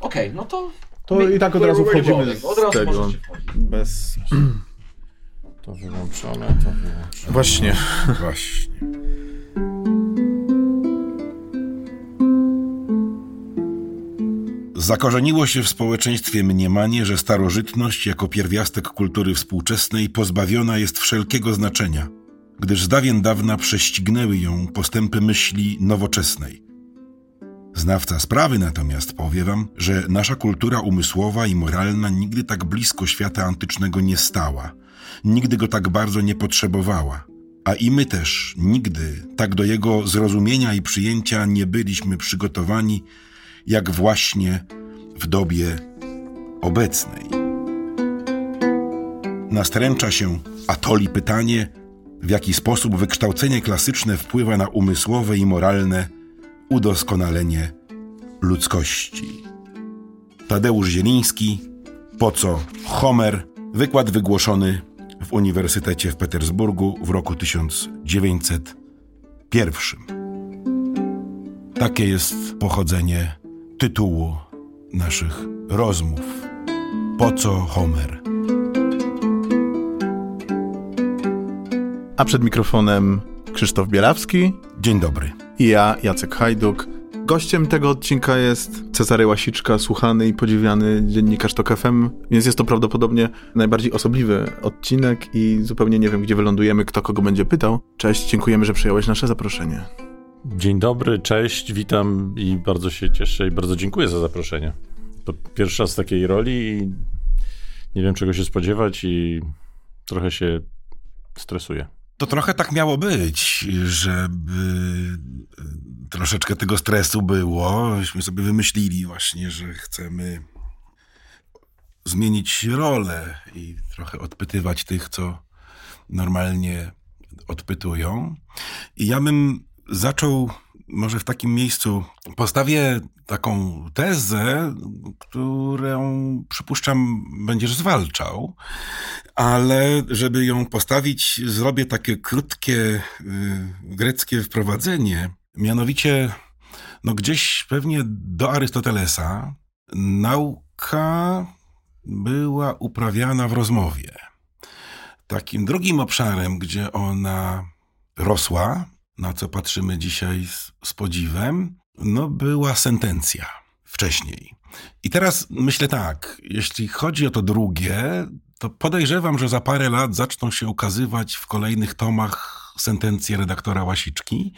Okej, no to... To i tak od razu wchodzimy Od razu z tego. możecie wchodzić. Bez... To wyłączone, to wyłączone. Właśnie. Właśnie. Zakorzeniło się w społeczeństwie mniemanie, że starożytność jako pierwiastek kultury współczesnej pozbawiona jest wszelkiego znaczenia, gdyż z dawien dawna prześcignęły ją postępy myśli nowoczesnej. Znawca sprawy natomiast powie wam, że nasza kultura umysłowa i moralna nigdy tak blisko świata antycznego nie stała, nigdy go tak bardzo nie potrzebowała, a i my też nigdy tak do jego zrozumienia i przyjęcia nie byliśmy przygotowani, jak właśnie w dobie obecnej. Nastręcza się Atoli pytanie, w jaki sposób wykształcenie klasyczne wpływa na umysłowe i moralne udoskonalenie ludzkości. Tadeusz Zieliński, po co Homer, wykład wygłoszony w Uniwersytecie w Petersburgu w roku 1901. Takie jest pochodzenie tytułu naszych rozmów. Po co Homer? A przed mikrofonem Krzysztof Bielawski Dzień dobry. i ja, Jacek Hajduk. Gościem tego odcinka jest Cezary Łasiczka, słuchany i podziwiany dziennikarz TOK FM, więc jest to prawdopodobnie najbardziej osobliwy odcinek i zupełnie nie wiem, gdzie wylądujemy, kto kogo będzie pytał. Cześć, dziękujemy, że przyjąłeś nasze zaproszenie. Dzień dobry, cześć, witam i bardzo się cieszę i bardzo dziękuję za zaproszenie. To pierwszy raz w takiej roli i nie wiem czego się spodziewać i trochę się stresuję. To trochę tak miało być, żeby e, troszeczkę tego stresu było. Myśmy sobie wymyślili właśnie, że chcemy zmienić rolę i trochę odpytywać tych, co normalnie odpytują. I ja bym zaczął może w takim miejscu. Postawię taką tezę, którą przypuszczam będziesz zwalczał, ale żeby ją postawić, zrobię takie krótkie y, greckie wprowadzenie. Mianowicie, no gdzieś pewnie do Arystotelesa nauka była uprawiana w rozmowie. Takim drugim obszarem, gdzie ona rosła, na co patrzymy dzisiaj z, z podziwem, no była sentencja wcześniej. I teraz myślę tak, jeśli chodzi o to drugie, to podejrzewam, że za parę lat zaczną się ukazywać w kolejnych tomach sentencje redaktora Łasiczki,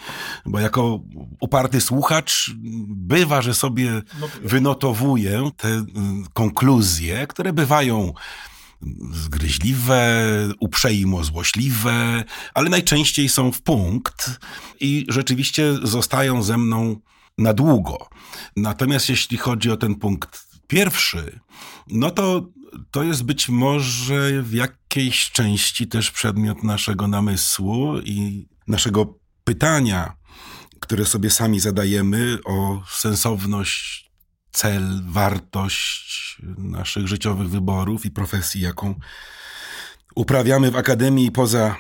bo jako uparty słuchacz bywa, że sobie wynotowuję te y, konkluzje, które bywają zgryźliwe, uprzejmo złośliwe, ale najczęściej są w punkt i rzeczywiście zostają ze mną na długo. Natomiast jeśli chodzi o ten punkt pierwszy, no to to jest być może w jakiejś części też przedmiot naszego namysłu i naszego pytania, które sobie sami zadajemy o sensowność, cel, wartość naszych życiowych wyborów i profesji, jaką uprawiamy w akademii i poza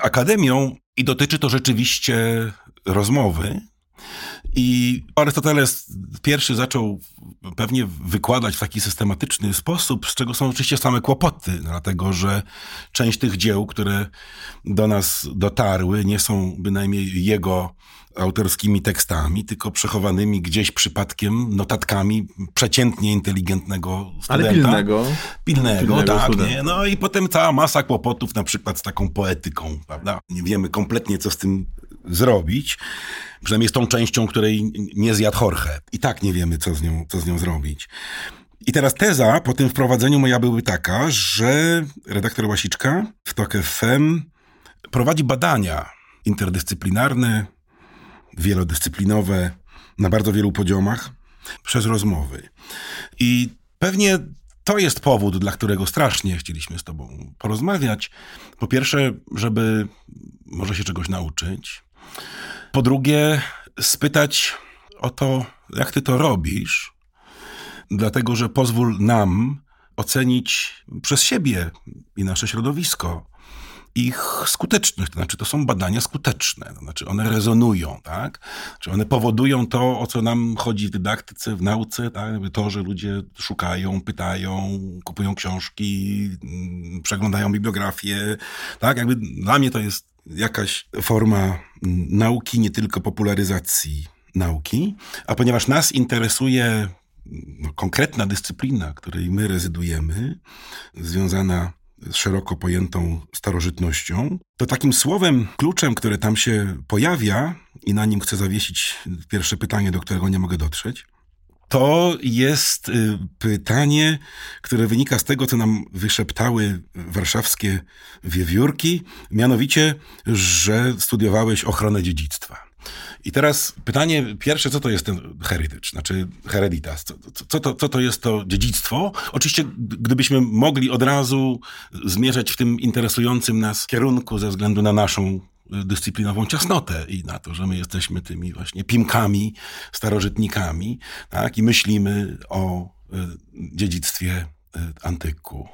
akademią. I dotyczy to rzeczywiście rozmowy, i Arystoteles pierwszy zaczął pewnie wykładać w taki systematyczny sposób, z czego są oczywiście same kłopoty, dlatego że część tych dzieł, które do nas dotarły, nie są bynajmniej jego autorskimi tekstami, tylko przechowanymi gdzieś przypadkiem notatkami przeciętnie inteligentnego studenta. Ale pilnego. Pilnego, Pilnego tak. studenta. Nie? No i potem cała masa kłopotów na przykład z taką poetyką, prawda? Nie wiemy kompletnie, co z tym zrobić. Przynajmniej z tą częścią, której nie zjadł Jorge. I tak nie wiemy, co z nią, co z nią zrobić. I teraz teza po tym wprowadzeniu moja byłaby taka, że redaktor Łasiczka w TOK FM prowadzi badania interdyscyplinarne, wielodyscyplinowe, na bardzo wielu poziomach, przez rozmowy. I pewnie to jest powód, dla którego strasznie chcieliśmy z Tobą porozmawiać. Po pierwsze, żeby może się czegoś nauczyć. Po drugie, spytać o to, jak Ty to robisz, dlatego że pozwól nam ocenić przez siebie i nasze środowisko, ich skuteczność, to znaczy to są badania skuteczne, to znaczy one rezonują, tak? Czy one powodują to, o co nam chodzi w dydaktyce, w nauce, tak? To, że ludzie szukają, pytają, kupują książki, mm, przeglądają bibliografię, tak? Jakby dla mnie to jest jakaś forma mm, nauki, nie tylko popularyzacji nauki, a ponieważ nas interesuje no, konkretna dyscyplina, której my rezydujemy, związana z szeroko pojętą starożytnością, to takim słowem, kluczem, które tam się pojawia, i na nim chcę zawiesić pierwsze pytanie, do którego nie mogę dotrzeć, to jest y, pytanie, które wynika z tego, co nam wyszeptały warszawskie wiewiórki, mianowicie, że studiowałeś ochronę dziedzictwa. I teraz pytanie pierwsze, co to jest ten heritage, znaczy hereditas? Co, co, to, co to jest to dziedzictwo? Oczywiście, gdybyśmy mogli od razu zmierzać w tym interesującym nas kierunku ze względu na naszą dyscyplinową ciasnotę i na to, że my jesteśmy tymi właśnie pimkami, starożytnikami, tak? I myślimy o y, dziedzictwie y, antyku.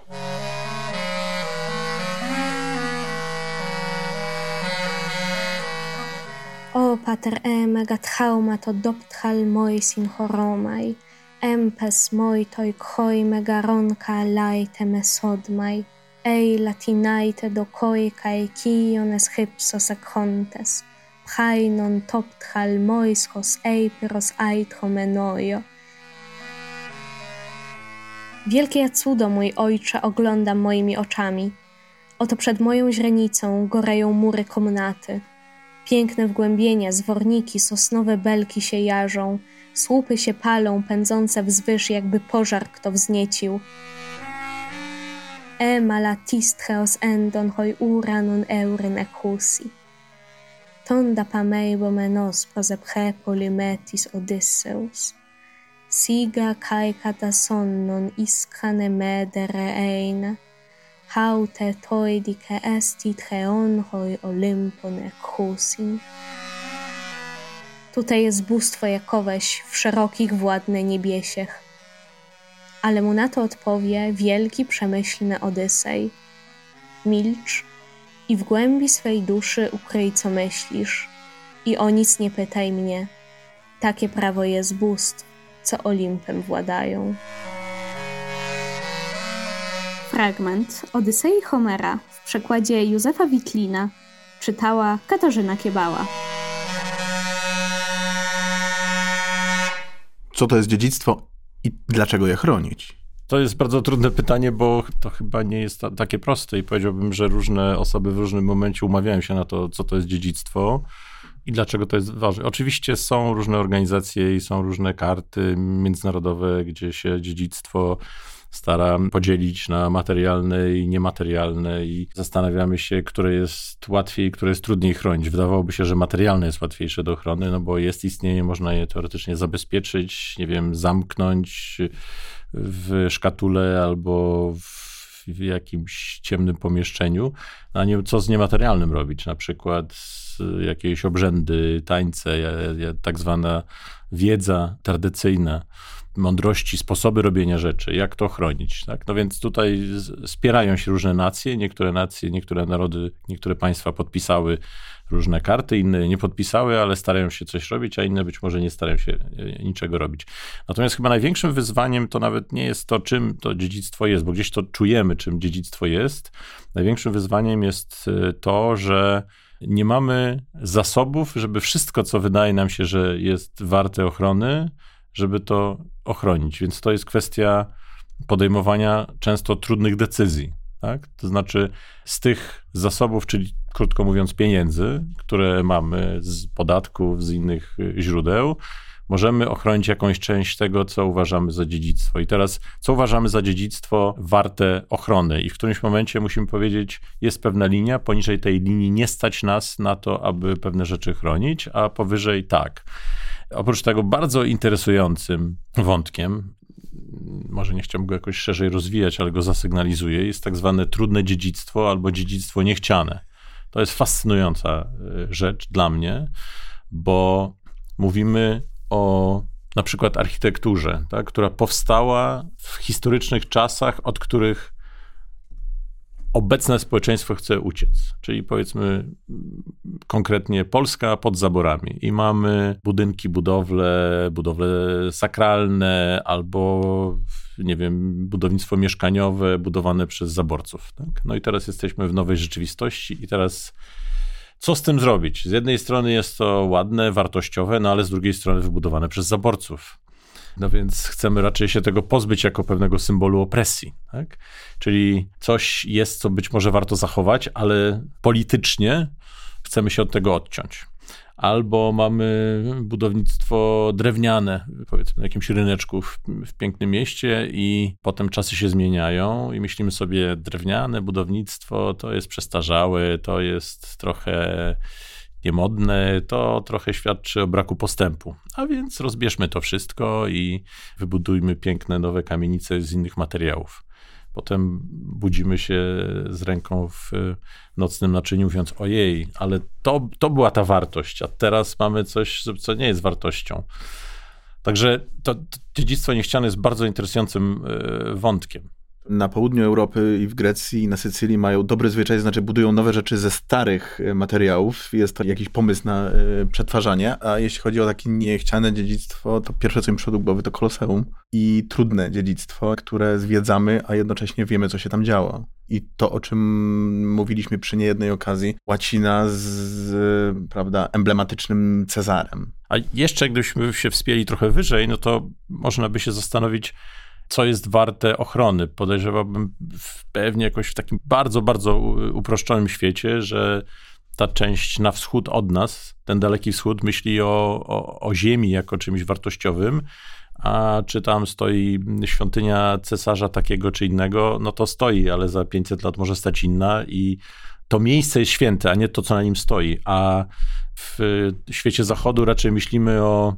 O pater eme gatchauma to doptchal moi sin choromai, empes moi toi koi megaronka laite mesodmai, ei latinaite do koi kai kion es hypsos akontes, pchainon toptchal moischos eipiros aitro menojo. Wielkie cudo, mój ojcze, oglądam moimi oczami. Oto przed moją źrenicą goreją mury komnaty. Piękne wgłębienia, zworniki, sosnowe belki się jarzą, słupy się palą, pędzące wzwyż, jakby pożar kto wzniecił. E malatistcheos endon hoi uranon euryn ecusi. Tonda pameibo menos prosepche polymetis Odysseus. Siga kai katasonnon iskane medere eine haute toidike esti treonhoi Olympon ekhusin. Tutaj jest bóstwo Jakoweś w szerokich władne niebiesiech. Ale mu na to odpowie wielki przemyślny Odysej. Milcz i w głębi swej duszy ukryj co myślisz i o nic nie pytaj mnie. Takie prawo jest bóstw, co Olimpem władają. Fragment Odysei Homera w przekładzie Józefa Witlina czytała Katarzyna Kiebała. Co to jest dziedzictwo i dlaczego je chronić? To jest bardzo trudne pytanie, bo to chyba nie jest takie proste i powiedziałbym, że różne osoby w różnym momencie umawiają się na to, co to jest dziedzictwo i dlaczego to jest ważne. Oczywiście są różne organizacje i są różne karty międzynarodowe, gdzie się dziedzictwo stara podzielić na materialne i niematerialne i zastanawiamy się, które jest łatwiej, które jest trudniej chronić. Wydawałoby się, że materialne jest łatwiejsze do ochrony, no bo jest istnienie, można je teoretycznie zabezpieczyć, nie wiem, zamknąć w szkatule albo w jakimś ciemnym pomieszczeniu, a nie co z niematerialnym robić, na przykład jakieś obrzędy, tańce, tak zwana wiedza tradycyjna mądrości, sposoby robienia rzeczy, jak to chronić. Tak? No więc tutaj spierają się różne nacje, niektóre nacje, niektóre narody, niektóre państwa podpisały różne karty, inne nie podpisały, ale starają się coś robić, a inne być może nie starają się e, niczego robić. Natomiast chyba największym wyzwaniem to nawet nie jest to, czym to dziedzictwo jest, bo gdzieś to czujemy, czym dziedzictwo jest. Największym wyzwaniem jest e, to, że nie mamy zasobów, żeby wszystko, co wydaje nam się, że jest warte ochrony, żeby to ochronić. Więc to jest kwestia podejmowania często trudnych decyzji. Tak? To znaczy z tych zasobów, czyli krótko mówiąc pieniędzy, które mamy z podatków, z innych źródeł, możemy ochronić jakąś część tego, co uważamy za dziedzictwo. I teraz, co uważamy za dziedzictwo warte ochrony? I w którymś momencie musimy powiedzieć, jest pewna linia, poniżej tej linii nie stać nas na to, aby pewne rzeczy chronić, a powyżej tak. Oprócz tego bardzo interesującym wątkiem, może nie chciałbym go jakoś szerzej rozwijać, ale go zasygnalizuję, jest tak zwane trudne dziedzictwo albo dziedzictwo niechciane. To jest fascynująca e, rzecz dla mnie, bo mówimy o na przykład architekturze, tak, która powstała w historycznych czasach, od których obecne społeczeństwo chce uciec. Czyli powiedzmy konkretnie Polska pod zaborami i mamy budynki, budowle, budowle sakralne albo nie wiem, budownictwo mieszkaniowe budowane przez zaborców. Tak? No i teraz jesteśmy w nowej rzeczywistości i teraz co z tym zrobić? Z jednej strony jest to ładne, wartościowe, no ale z drugiej strony wybudowane przez zaborców. No więc chcemy raczej się tego pozbyć jako pewnego symbolu opresji. Tak? Czyli coś jest, co być może warto zachować, ale politycznie chcemy się od tego odciąć. Albo mamy budownictwo drewniane, powiedzmy, na jakimś ryneczku w, w pięknym mieście, i potem czasy się zmieniają, i myślimy sobie, drewniane budownictwo to jest przestarzałe, to jest trochę niemodne, to trochę świadczy o braku postępu. A więc rozbierzmy to wszystko i wybudujmy piękne nowe kamienice z innych materiałów. Potem budzimy się z ręką w nocnym naczyniu, mówiąc: Ojej, ale to, to była ta wartość, a teraz mamy coś, co nie jest wartością. Także to, to dziedzictwo niechciane jest bardzo interesującym e, wątkiem na południu Europy i w Grecji i na Sycylii mają dobry zwyczaj, znaczy budują nowe rzeczy ze starych e, materiałów. Jest to jakiś pomysł na e, przetwarzanie, a jeśli chodzi o takie niechciane dziedzictwo, to pierwsze co mi przyszło do głowy to Koloseum i trudne dziedzictwo, które zwiedzamy, a jednocześnie wiemy co się tam działo. I to, o czym mówiliśmy przy niejednej okazji, łacina z, prawda, emblematycznym Cezarem. A jeszcze gdybyśmy się wspięli trochę wyżej, no to można by się zastanowić, co jest warte ochrony. Podejrzewałbym pewnie jakoś w takim bardzo, bardzo uproszczonym świecie, że ta część na wschód od nas, ten daleki wschód, myśli o, o, o ziemi jako czymś wartościowym, a czy tam stoi świątynia cesarza takiego czy innego, no to stoi, ale za 500 lat może stać inna i to miejsce jest święte, a nie to, co na nim stoi. A w świecie zachodu raczej myślimy o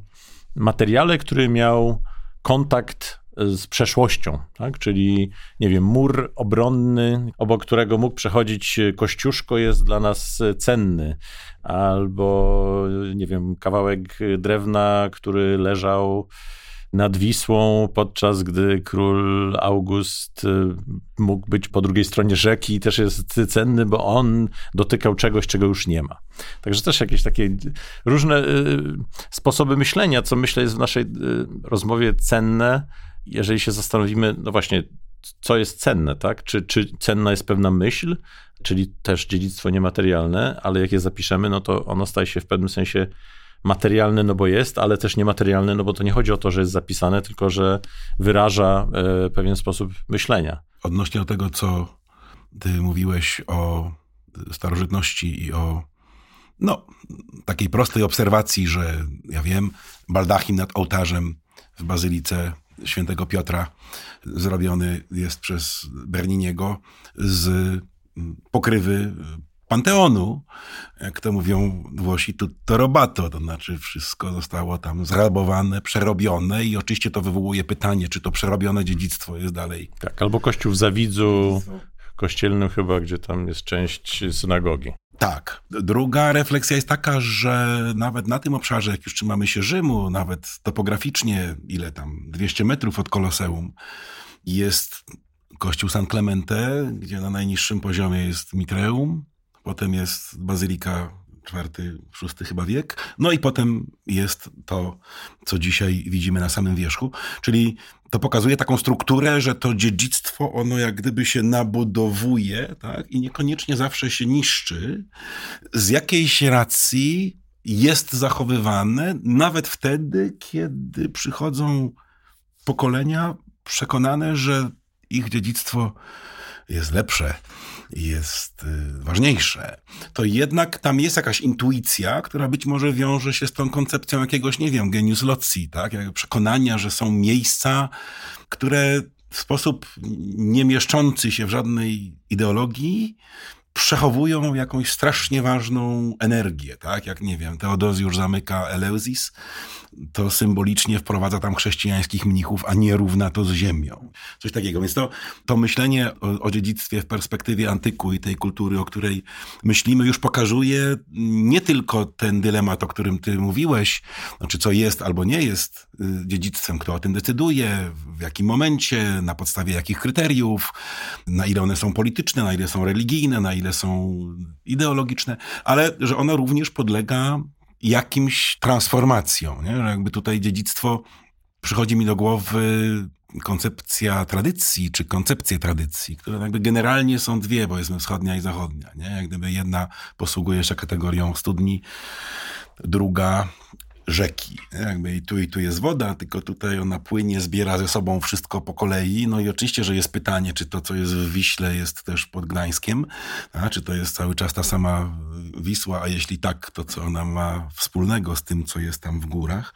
materiale, który miał kontakt z przeszłością, tak? czyli nie wiem, mur obronny, obok którego mógł przechodzić kościuszko jest dla nas cenny, albo nie wiem, kawałek drewna, który leżał nad Wisłą, podczas gdy król August y, mógł być po drugiej stronie rzeki też jest cenny, bo on dotykał czegoś, czego już nie ma. Także też jakieś takie różne y, sposoby myślenia, co myślę jest w naszej y, rozmowie cenne, jeżeli się zastanowimy, no właśnie, co jest cenne, tak? Czy, czy cenna jest pewna myśl, czyli też dziedzictwo niematerialne, ale jak je zapiszemy, no to ono staje się w pewnym sensie materialne, no bo jest, ale też niematerialne, no bo to nie chodzi o to, że jest zapisane, tylko że wyraża e, pewien sposób myślenia. Odnośnie do tego, co ty mówiłeś o starożytności i o no, takiej prostej obserwacji, że ja wiem, baldachin nad ołtarzem w bazylice świętego Piotra zrobiony jest przez Berniniego z pokrywy Panteonu, jak to mówią Włosi, to robato, to znaczy wszystko zostało tam zrabowane, przerobione i oczywiście to wywołuje pytanie, czy to przerobione dziedzictwo jest dalej. Tak, albo kościół w Zawidzu, kościelnym chyba, gdzie tam jest część synagogi. Tak. Druga refleksja jest taka, że nawet na tym obszarze, jak już trzymamy się Rzymu, nawet topograficznie, ile tam, 200 metrów od Koloseum, jest kościół San Clemente, gdzie na najniższym poziomie jest Mitreum, potem jest bazylika czwarty, szósty chyba wiek. No i potem jest to, co dzisiaj widzimy na samym wierzchu, czyli to pokazuje taką strukturę, że to dziedzictwo, ono jak gdyby się nabudowuje, tak, i niekoniecznie zawsze się niszczy. Z jakiejś racji jest zachowywane, nawet wtedy, kiedy przychodzą pokolenia przekonane, że ich dziedzictwo jest lepsze jest y, ważniejsze, to jednak tam jest jakaś intuicja, która być może wiąże się z tą koncepcją jakiegoś, nie wiem, genius loci, tak? Przekonania, że są miejsca, które w sposób nie mieszczący się w żadnej ideologii przechowują jakąś strasznie ważną energię, tak? Jak, nie wiem, Teodozjusz zamyka Eleusis, to symbolicznie wprowadza tam chrześcijańskich mnichów, a nie równa to z ziemią. Coś takiego. Więc to, to myślenie o, o dziedzictwie w perspektywie antyku i tej kultury, o której myślimy, już pokazuje nie tylko ten dylemat, o którym ty mówiłeś, znaczy co jest albo nie jest y, dziedzictwem, kto o tym decyduje, w jakim momencie, na podstawie jakich kryteriów, na ile one są polityczne, na ile są religijne, na ile są ideologiczne, ale że ono również podlega jakimś transformacją. Nie? Że jakby tutaj dziedzictwo przychodzi mi do głowy koncepcja tradycji, czy koncepcje tradycji, które jakby generalnie są dwie, powiedzmy wschodnia i zachodnia. Nie? Jak gdyby jedna posługuje się kategorią studni, druga rzeki. Jakby i tu i tu jest woda, tylko tutaj ona płynie, zbiera ze sobą wszystko po kolei. No i oczywiście, że jest pytanie, czy to, co jest w Wiśle, jest też pod Gdańskiem, a czy to jest cały czas ta sama Wisła, a jeśli tak, to co ona ma wspólnego z tym, co jest tam w górach.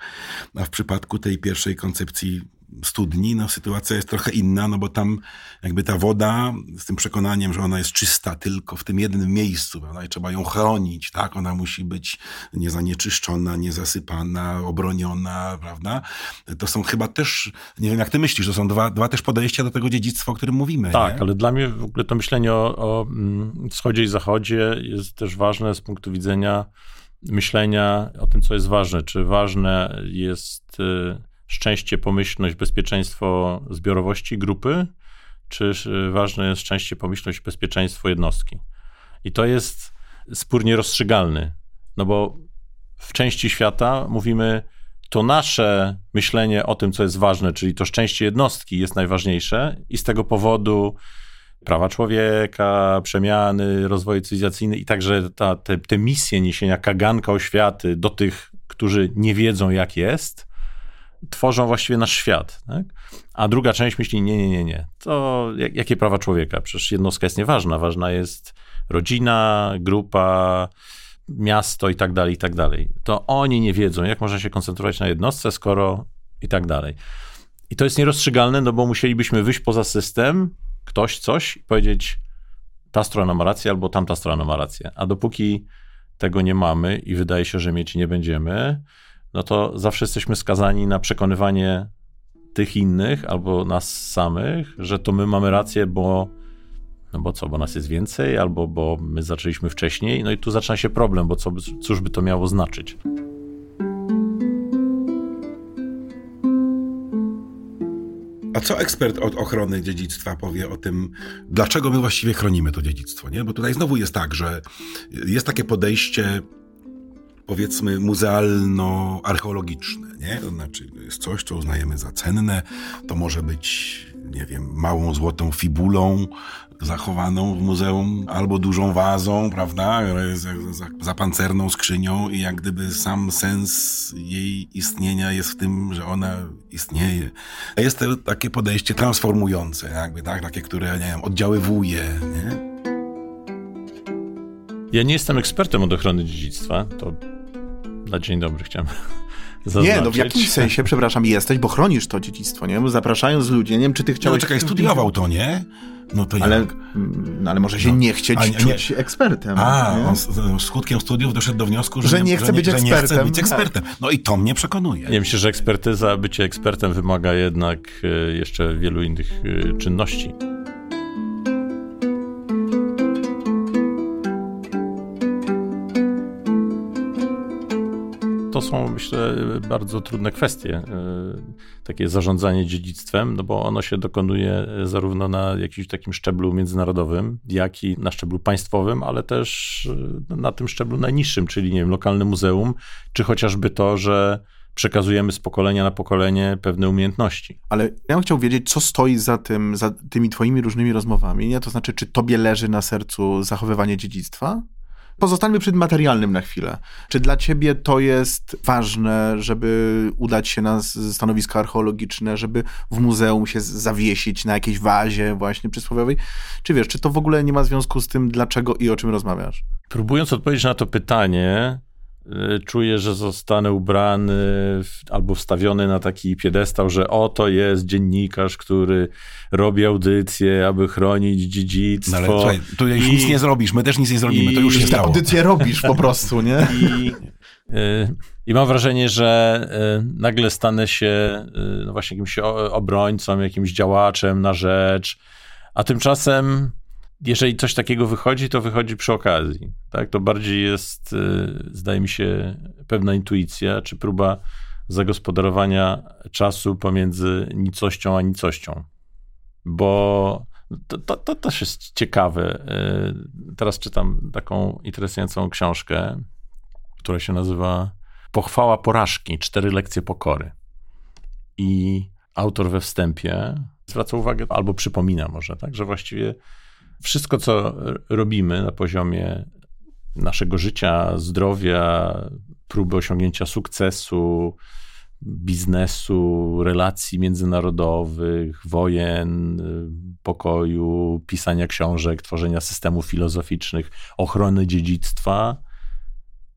A w przypadku tej pierwszej koncepcji studni, no sytuacja jest trochę inna, no bo tam jakby ta woda z tym przekonaniem, że ona jest czysta tylko w tym jednym miejscu, prawda? I trzeba ją chronić, tak? Ona musi być niezanieczyszczona, niezasypana, obroniona, prawda? To są chyba też, nie wiem jak ty myślisz, to są dwa, dwa też podejścia do tego dziedzictwa, o którym mówimy. Tak, nie? ale dla mnie w ogóle to myślenie o, o mm, wschodzie i zachodzie jest też ważne z punktu widzenia myślenia o tym, co jest ważne. Czy ważne jest y, szczęście, pomyślność, bezpieczeństwo zbiorowości grupy, czy ważne jest szczęście, pomyślność, bezpieczeństwo jednostki. I to jest spór nierozstrzygalny, no bo w części świata mówimy, to nasze myślenie o tym, co jest ważne, czyli to szczęście jednostki jest najważniejsze i z tego powodu prawa człowieka, przemiany, rozwój cywilizacyjny i także ta, te, te misje niesienia kaganka oświaty do tych, którzy nie wiedzą, jak jest, tworzą właściwie nasz świat. Tak? A druga część myśli, nie, nie, nie, nie. To jakie prawa człowieka? Przecież jednostka jest nieważna. Ważna jest rodzina, grupa, miasto i tak dalej, i tak dalej. To oni nie wiedzą, jak można się koncentrować na jednostce, skoro i tak dalej. I to jest nierozstrzygalne, no bo musielibyśmy wyjść poza system, ktoś coś i powiedzieć, ta strona ma rację albo tamta strona ma rację. A dopóki tego nie mamy i wydaje się, że mieć nie będziemy, no to zawsze jesteśmy skazani na przekonywanie tych innych albo nas samych, że to my mamy rację, bo no bo co, bo nas jest więcej, albo bo my zaczęliśmy wcześniej, no i tu zaczyna się problem, bo co, cóż by to miało znaczyć? A co ekspert od ochrony dziedzictwa powie o tym, dlaczego my właściwie chronimy to dziedzictwo, nie? Bo tutaj znowu jest tak, że jest takie podejście powiedzmy muzealno-archeologiczne, nie? To znaczy jest coś, co uznajemy za cenne, to może być, nie wiem, małą złotą fibulą zachowaną w muzeum, albo dużą wazą, prawda, za pancerną skrzynią i jak gdyby sam sens jej istnienia jest w tym, że ona istnieje. Jest to takie podejście transformujące, jakby, tak, takie, które, nie wiem, oddziaływuje, nie? Ja nie jestem ekspertem od ochrony dziedzictwa, to na dzień dobry chciałem zaznaczyć. Nie, no w jakimś sensie, przepraszam, jesteś, bo chronisz to dziedzictwo, nie? Bo zapraszając ludzi, nie wiem, czy ty chciałeś... No czekaj, studiował to, nie? No to ale, jak? Mm, no, ale może się no. nie chcieć a, czuć nie. ekspertem. A, nie? on skutkiem studiów doszedł do wniosku, że, że nie, chce, że być że ekspertem. nie chce być ekspertem. No i to mnie przekonuje. Ja myślę, że ekspertyza, bycie ekspertem wymaga jednak e, jeszcze wielu innych e, czynności. To są, myślę, bardzo trudne kwestie. E, takie zarządzanie dziedzictwem, no bo ono się dokonuje zarówno na jakimś takim szczeblu międzynarodowym, jak i na szczeblu państwowym, ale też e, na tym szczeblu najniższym, czyli nie wiem, lokalne muzeum, czy chociażby to, że przekazujemy z pokolenia na pokolenie pewne umiejętności. Ale ja bym chciał wiedzieć, co stoi za tym, za tymi twoimi różnymi rozmowami, nie? To znaczy, czy tobie leży na sercu zachowywanie dziedzictwa? Pozostańmy przy materialnym na chwilę. Czy dla ciebie to jest ważne, żeby udać się na stanowisko archeologiczne, żeby w muzeum się zawiesić na jakiejś wazie właśnie przysłowiowej? Czy wiesz, czy to w ogóle nie ma związku z tym, dlaczego i o czym rozmawiasz? Próbując odpowiedzieć na to pytanie, czuję, że zostanę ubrany albo wstawiony na taki piedestał, że oto jest dziennikarz, który robi audycję, aby chronić dziedzictwo. No ale słuchaj, tu już I, nic nie zrobisz, my też nic nie zrobimy, i, to już się stało. Audycję robisz po prostu, nie? I, y, i mam wrażenie, że nagle stanę się no właśnie jakimś obrońcą, jakimś działaczem na rzecz, a tymczasem jeżeli coś takiego wychodzi, to wychodzi przy okazji. Tak? To bardziej jest, y, zdaje mi się, pewna intuicja, czy próba zagospodarowania czasu pomiędzy nicością a nicością. Bo to, to, to też jest ciekawe. Y, teraz czytam taką interesującą książkę, która się nazywa Pochwała porażki, cztery lekcje pokory. I autor we wstępie zwraca uwagę, albo przypomina może, tak, że właściwie wszystko, co robimy na poziomie naszego życia, zdrowia, próby osiągnięcia sukcesu, biznesu, relacji międzynarodowych, wojen, pokoju, pisania książek, tworzenia systemów filozoficznych, ochrony dziedzictwa,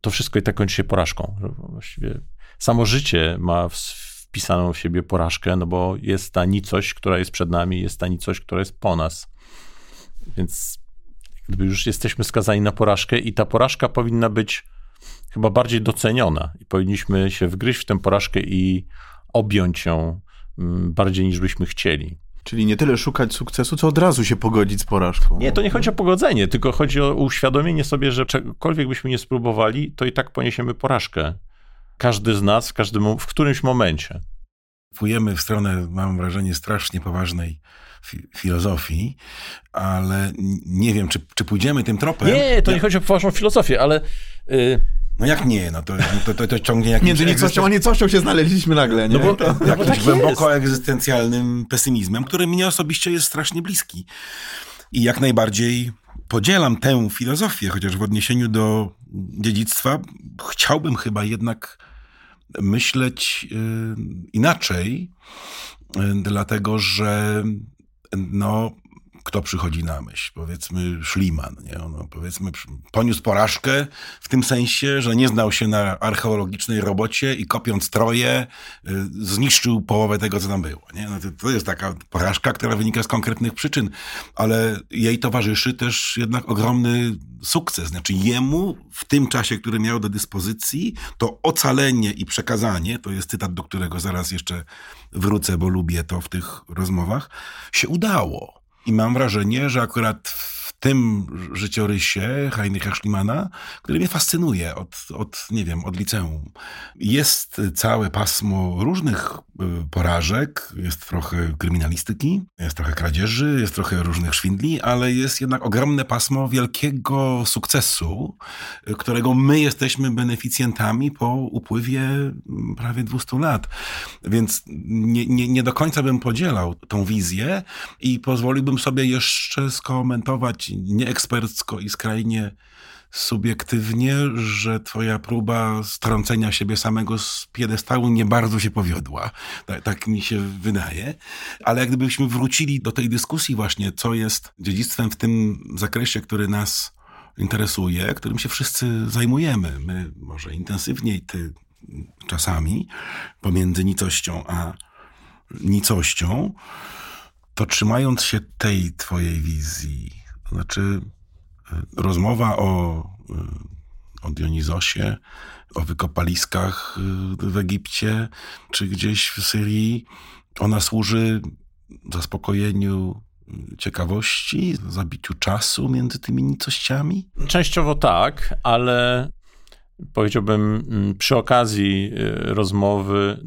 to wszystko i tak kończy się porażką. Właściwie samo życie ma wpisaną w siebie porażkę, no bo jest ta nicość, która jest przed nami, jest ta nicość, która jest po nas. Więc gdyby już jesteśmy skazani na porażkę i ta porażka powinna być chyba bardziej doceniona i powinniśmy się wgryźć w tę porażkę i objąć ją mm, bardziej niż byśmy chcieli. Czyli nie tyle szukać sukcesu, co od razu się pogodzić z porażką. Nie, to nie chodzi o pogodzenie, tylko chodzi o uświadomienie sobie, że czegokolwiek byśmy nie spróbowali, to i tak poniesiemy porażkę. Każdy z nas w, każdym, w którymś momencie. Płujemy w stronę, mam wrażenie, strasznie poważnej fi filozofii, ale nie wiem, czy, czy pójdziemy tym tropem. Nie, to nie chodzi o poważną filozofię, ale... Y no jak nie, no to, to, to, to ciągnie jakimś... Między nicością a niecością się znaleźliśmy nagle, nie? No bo, to, jakimś tak głęboko jest. egzystencjalnym pesymizmem, który mnie osobiście jest strasznie bliski. I jak najbardziej podzielam tę filozofię, chociaż w odniesieniu do dziedzictwa chciałbym chyba jednak myśleć yy, inaczej, yy, dlatego że no, kto przychodzi na myśl? Powiedzmy Schliemann, nie? Powiedzmy, poniósł porażkę w tym sensie, że nie znał się na archeologicznej robocie i kopiąc troje y, zniszczył połowę tego, co tam było. Nie? No to, to jest taka porażka, która wynika z konkretnych przyczyn, ale jej towarzyszy też jednak ogromny sukces. Znaczy jemu w tym czasie, który miał do dyspozycji, to ocalenie i przekazanie, to jest cytat, do którego zaraz jeszcze wrócę, bo lubię to w tych rozmowach, się udało. I mam wrażenie, że akurat tym życiorysie Heinricha Schliemana, który mnie fascynuje od, od, nie wiem, od liceum. Jest całe pasmo różnych y, porażek, jest trochę kryminalistyki, jest trochę kradzieży, jest trochę różnych szwindli, ale jest jednak ogromne pasmo wielkiego sukcesu, y, którego my jesteśmy beneficjentami po upływie mm, prawie 200 lat. Więc nie, nie, nie do końca bym podzielał tą wizję i pozwoliłbym sobie jeszcze skomentować nieekspercko i skrajnie subiektywnie, że twoja próba strącenia siebie samego z piedestału nie bardzo się powiodła. Tak, tak, mi się wydaje. Ale gdybyśmy wrócili do tej dyskusji właśnie, co jest dziedzictwem w tym zakresie, który nas interesuje, którym się wszyscy zajmujemy. My może intensywniej, ty czasami, pomiędzy nicością a nicością, to trzymając się tej twojej wizji, znaczy, e, rozmowa o, e, o Dionizosie, o wykopaliskach e, w Egipcie czy gdzieś w Syrii, ona służy zaspokojeniu ciekawości, zabiciu czasu między tymi nicościami? Częściowo tak, ale powiedziałbym, mm, przy okazji y, rozmowy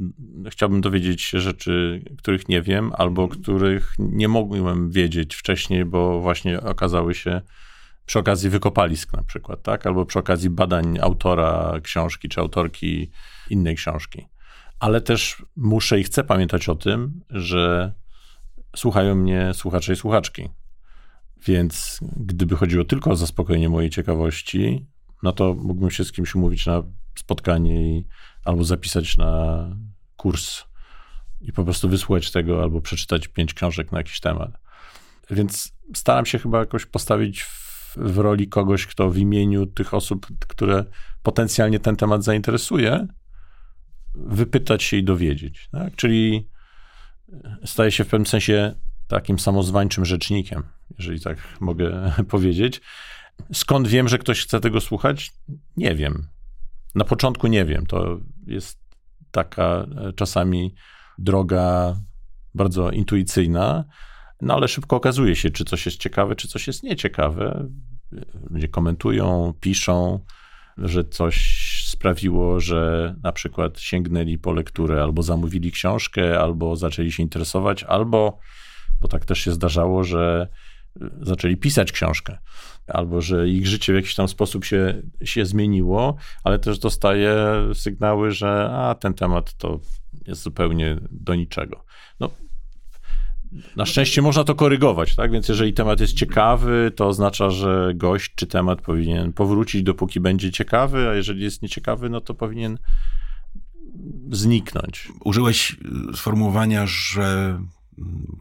chciałbym dowiedzieć się rzeczy, których nie wiem, albo których nie mogłem wiedzieć wcześniej, bo właśnie okazały się przy okazji wykopalisk na przykład, tak? Albo przy okazji badań autora książki czy autorki innej książki. Ale też muszę i chcę pamiętać o tym, że słuchają mnie słuchacze i słuchaczki. Więc gdyby chodziło tylko o zaspokojenie mojej ciekawości, no to mógłbym się z kimś umówić na spotkanie i, albo zapisać na kurs i po prostu wysłuchać tego, albo przeczytać pięć książek na jakiś temat. Więc staram się chyba jakoś postawić w w roli kogoś, kto w imieniu tych osób, które potencjalnie ten temat zainteresuje, wypytać się i dowiedzieć. Tak? Czyli staje się w pewnym sensie takim samozwańczym rzecznikiem, jeżeli tak mogę powiedzieć. Skąd wiem, że ktoś chce tego słuchać? Nie wiem. Na początku nie wiem. To jest taka e, czasami droga bardzo intuicyjna, no ale szybko okazuje się, czy coś jest ciekawe, czy coś jest nieciekawe. Ludzie komentują, piszą, że coś sprawiło, że na przykład sięgnęli po lekturę, albo zamówili książkę, albo zaczęli się interesować, albo, bo tak też się zdarzało, że zaczęli pisać książkę, albo że ich życie w jakiś tam sposób się, się zmieniło, ale też dostaję sygnały, że a ten temat to jest zupełnie do niczego. No, na szczęście można to korygować, tak? Więc jeżeli temat jest ciekawy, to oznacza, że gość czy temat powinien powrócić, dopóki będzie ciekawy, a jeżeli jest nieciekawy, no to powinien zniknąć. Użyłeś sformułowania, że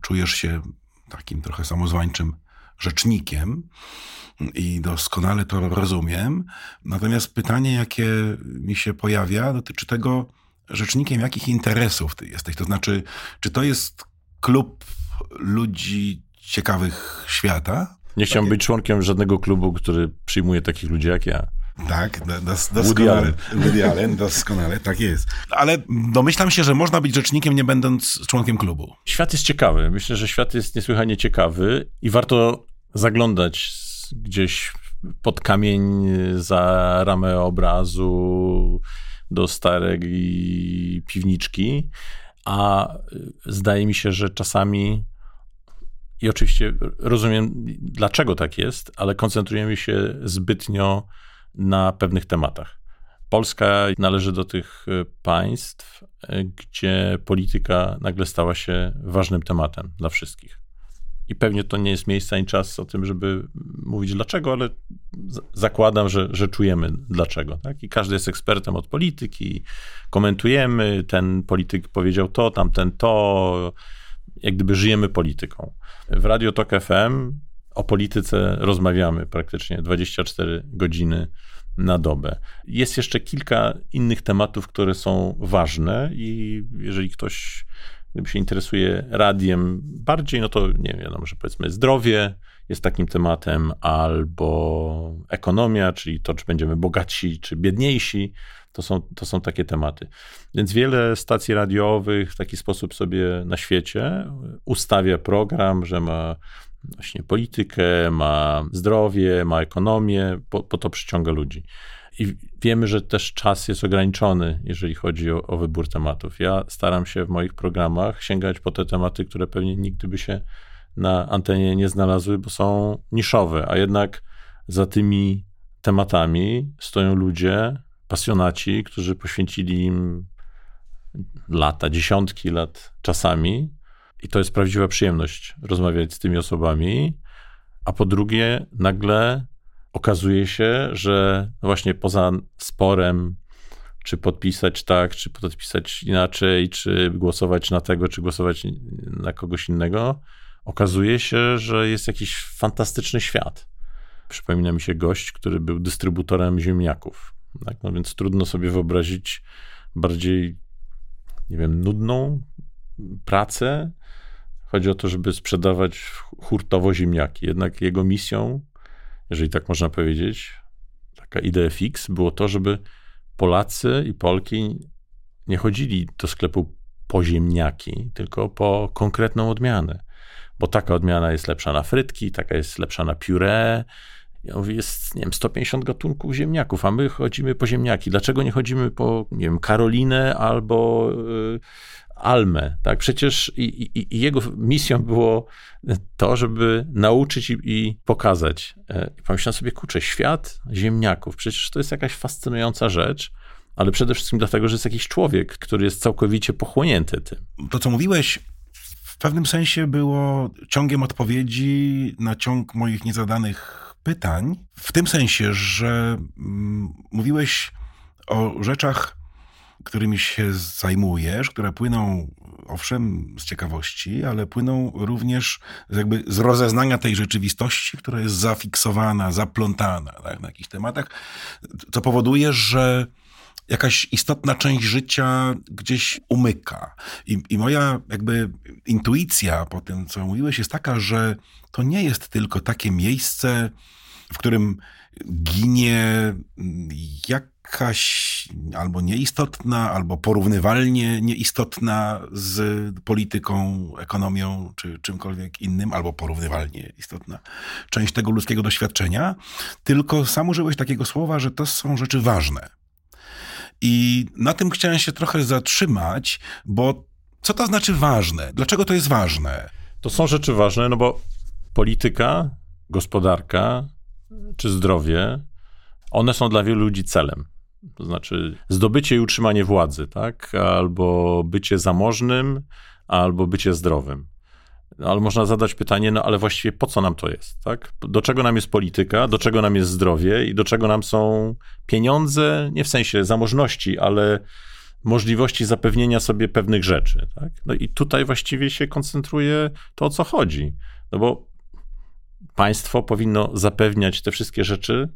czujesz się takim trochę samozwańczym rzecznikiem i doskonale to rozumiem. Natomiast pytanie, jakie mi się pojawia, dotyczy tego, rzecznikiem jakich interesów ty jesteś. To znaczy, czy to jest klub ludzi ciekawych świata? Nie chciałbym być członkiem żadnego klubu, który przyjmuje takich ludzi jak ja. Tak, dos, doskonale. Woody Allen, doskonale, tak jest. Ale domyślam się, że można być rzecznikiem, nie będąc członkiem klubu. Świat jest ciekawy. Myślę, że świat jest niesłychanie ciekawy i warto zaglądać gdzieś pod kamień za ramę obrazu do starej piwniczki, a zdaje mi się, że czasami i oczywiście rozumiem, dlaczego tak jest, ale koncentrujemy się zbytnio na pewnych tematach. Polska należy do tych e, państw, e, gdzie polityka nagle stała się ważnym tematem dla wszystkich. I pewnie to nie jest miejsce ani czas o tym, żeby mówić dlaczego, ale zakładam, że, że czujemy dlaczego. Tak? I każdy jest ekspertem od polityki, komentujemy, ten polityk powiedział to, tamten to, jak gdyby żyjemy polityką. W Radio Tok FM o polityce rozmawiamy praktycznie 24 godziny na dobę. Jest jeszcze kilka innych tematów, które są ważne i jeżeli ktoś gdyby się interesuje radiem bardziej, no to nie wiem, że powiedzmy zdrowie jest takim tematem, albo ekonomia, czyli to, czy będziemy bogatsi, czy biedniejsi, to są, to są takie tematy. Więc wiele stacji radiowych w taki sposób sobie na świecie ustawia program, że ma właśnie politykę, ma zdrowie, ma ekonomię, po to przyciąga ludzi. I wiemy, że też czas jest ograniczony, jeżeli chodzi o, o, wybór tematów. Ja staram się w moich programach sięgać po te tematy, które pewnie nigdy by się na antenie nie znalazły, bo są niszowe, a jednak za tymi tematami stoją ludzie, pasjonaci, którzy poświęcili im lata, dziesiątki lat czasami. I to jest prawdziwa przyjemność rozmawiać z tymi osobami. A po drugie, nagle okazuje się, że właśnie poza sporem, czy podpisać tak, czy podpisać inaczej, czy głosować na tego, czy głosować na kogoś innego, okazuje się, że jest jakiś fantastyczny świat. Przypomina mi się gość, który był dystrybutorem ziemniaków. Tak? No więc trudno sobie wyobrazić bardziej, nie wiem, nudną pracę. Chodzi o to, żeby sprzedawać hurtowo ziemniaki. Jednak jego misją jeżeli tak można powiedzieć, taka idea fix, było to, żeby Polacy i Polki nie chodzili do sklepu po ziemniaki, tylko po konkretną odmianę. Bo taka odmiana jest lepsza na frytki, taka jest lepsza na puree. Ja mówię, jest, nie wiem, 150 gatunków ziemniaków, a my chodzimy po ziemniaki. Dlaczego nie chodzimy po, nie wiem, Karolinę albo y, Almę, tak? Przecież i, i, i, jego misją było to, żeby nauczyć i, i pokazać. E, I pomyślałem sobie, kurczę, świat ziemniaków, przecież to jest jakaś fascynująca rzecz, ale przede wszystkim dlatego, że jest jakiś człowiek, który jest całkowicie pochłonięty tym. To, co mówiłeś, w pewnym sensie było ciągiem odpowiedzi na ciąg moich niezadanych pytań, w tym sensie, że mm, mówiłeś o rzeczach, którymi się zajmujesz, które płyną owszem z ciekawości, ale płyną również jakby z rozeznania tej rzeczywistości, która jest zafiksowana, zaplątana tak, na jakichś tematach, co powoduje, że jakaś istotna część życia gdzieś umyka. I, I, moja jakby intuicja po tym, co mówiłeś, jest taka, że to nie jest tylko takie miejsce, w którym ginie jakaś albo nieistotna, albo porównywalnie nieistotna z polityką, ekonomią czy czymkolwiek innym, albo porównywalnie istotna część tego ludzkiego doświadczenia, tylko sam użyłeś takiego słowa, że to są rzeczy ważne. I na tym chciałem się trochę zatrzymać, bo co to znaczy ważne? Dlaczego to jest ważne? To są rzeczy ważne, no bo polityka, gospodarka czy zdrowie, one są dla wielu ludzi celem. To znaczy zdobycie i utrzymanie władzy, tak? Albo bycie zamożnym, albo bycie zdrowym. No, ale można zadać pytanie, no ale właściwie po co nam to jest, tak? Do czego nam jest polityka, do czego nam jest zdrowie i do czego nam są pieniądze, nie w sensie zamożności, ale możliwości zapewnienia sobie pewnych rzeczy, tak? No i tutaj właściwie się koncentruje to, o co chodzi. No bo państwo powinno zapewniać te wszystkie rzeczy,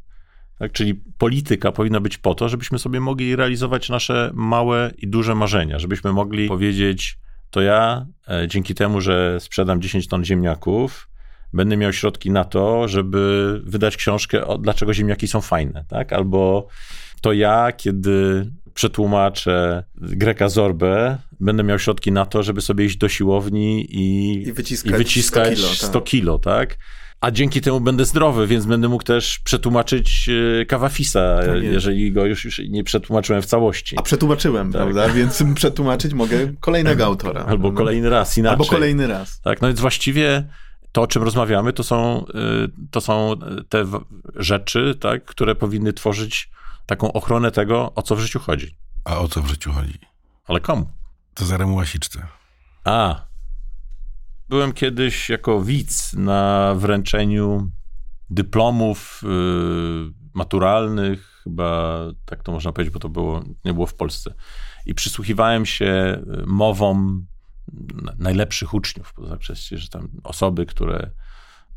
tak? czyli polityka powinna być po to, żebyśmy sobie mogli realizować nasze małe i duże marzenia, żebyśmy mogli powiedzieć, to ja e, dzięki temu, że sprzedam 10 ton ziemniaków, będę miał środki na to, żeby wydać książkę o dlaczego ziemniaki są fajne, tak? Albo to ja, kiedy przetłumaczę Greka Zorbę, będę miał środki na to, żeby sobie iść do siłowni i, I wyciskać, i wyciskać 100 kilo, 100 tak. kilo, tak? A dzięki temu będę zdrowy, więc będę mógł też przetłumaczyć e, Kawafisa, tak jeżeli go już, już nie przetłumaczyłem w całości. A przetłumaczyłem, tak. prawda? Więc przetłumaczyć mogę kolejnego autora. Albo kolejny raz inaczej. Albo kolejny raz. Tak, no więc właściwie to, o czym rozmawiamy, to są, e, to są te rzeczy, tak, które powinny tworzyć taką ochronę tego, o co w życiu chodzi. A o co w życiu chodzi? Ale komu? To za Łasiczce. A, Byłem kiedyś jako widz na wręczeniu dyplomów y, maturalnych, chyba tak to można powiedzieć, bo to było, nie było w Polsce. I przysłuchiwałem się y, mowom najlepszych uczniów, poza przecież, że tam osoby, które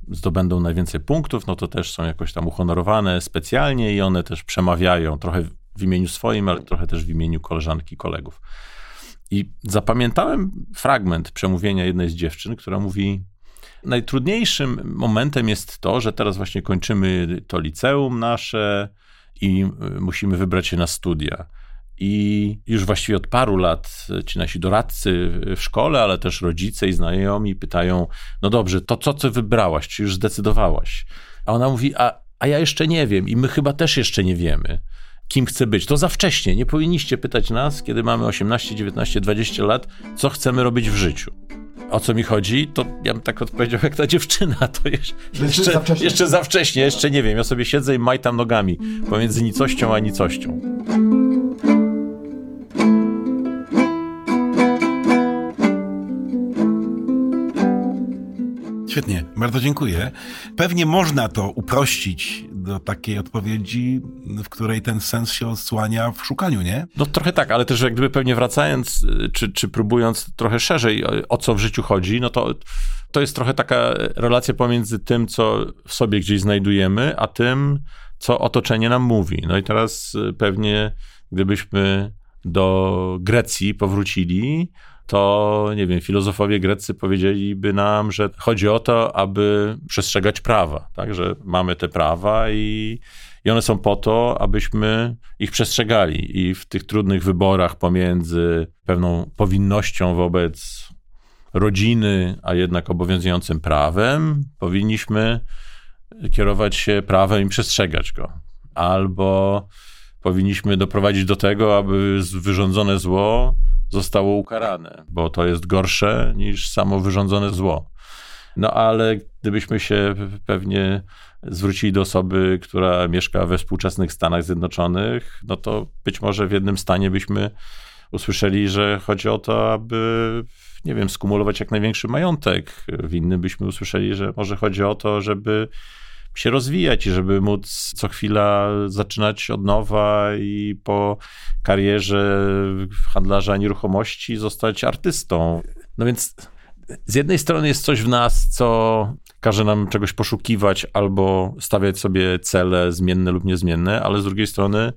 zdobędą najwięcej punktów, no to też są jakoś tam uhonorowane specjalnie i one też przemawiają trochę w imieniu swoim, ale trochę też w imieniu koleżanki, kolegów. I zapamiętałem fragment przemówienia jednej z dziewczyn, która mówi: Najtrudniejszym momentem jest to, że teraz właśnie kończymy to liceum nasze i y, musimy wybrać się na studia. I już właściwie od paru lat ci nasi doradcy w szkole, ale też rodzice i znajomi pytają: No dobrze, to co ty wybrałaś? Czy już zdecydowałaś? A ona mówi: A, a ja jeszcze nie wiem, i my chyba też jeszcze nie wiemy kim chcę być. To za wcześnie. Nie powinniście pytać nas, kiedy mamy 18, 19, 20 lat, co chcemy robić w życiu. O co mi chodzi, to ja bym tak odpowiedział jak ta dziewczyna, to jeszcze, jeszcze, za wcześnie. jeszcze za wcześnie, jeszcze nie wiem. Ja sobie siedzę i majtam nogami pomiędzy nicością a nicością. Świetnie, bardzo dziękuję. Pewnie można to uprościć do takiej odpowiedzi, w której ten sens się odsłania w szukaniu, nie? No trochę tak, ale też jak gdyby pewnie wracając, czy, czy próbując trochę szerzej, o co w życiu chodzi, no to to jest trochę taka relacja pomiędzy tym, co w sobie gdzieś znajdujemy, a tym, co otoczenie nam mówi. No i teraz pewnie, gdybyśmy do Grecji powrócili, to nie wiem, filozofowie greccy powiedzieliby nam, że chodzi o to, aby przestrzegać prawa, tak, że mamy te prawa i, i one są po to, abyśmy ich przestrzegali i w tych trudnych wyborach pomiędzy pewną powinnością wobec rodziny, a jednak obowiązującym prawem, powinniśmy kierować się prawem i przestrzegać go. Albo powinniśmy doprowadzić do tego, aby wyrządzone zło zostało ukarane, bo to jest gorsze niż samo wyrządzone zło. No ale gdybyśmy się pewnie zwrócili do osoby, która mieszka we współczesnych Stanach Zjednoczonych, no to być może w jednym stanie byśmy usłyszeli, że chodzi o to, aby, nie wiem, skumulować jak największy majątek. W innym byśmy usłyszeli, że może chodzi o to, żeby się rozwijać i żeby móc co chwila zaczynać od nowa i po karierze handlarza nieruchomości zostać artystą. No więc z jednej strony jest coś w nas, co każe nam czegoś poszukiwać albo stawiać sobie cele zmienne lub niezmienne, ale z drugiej strony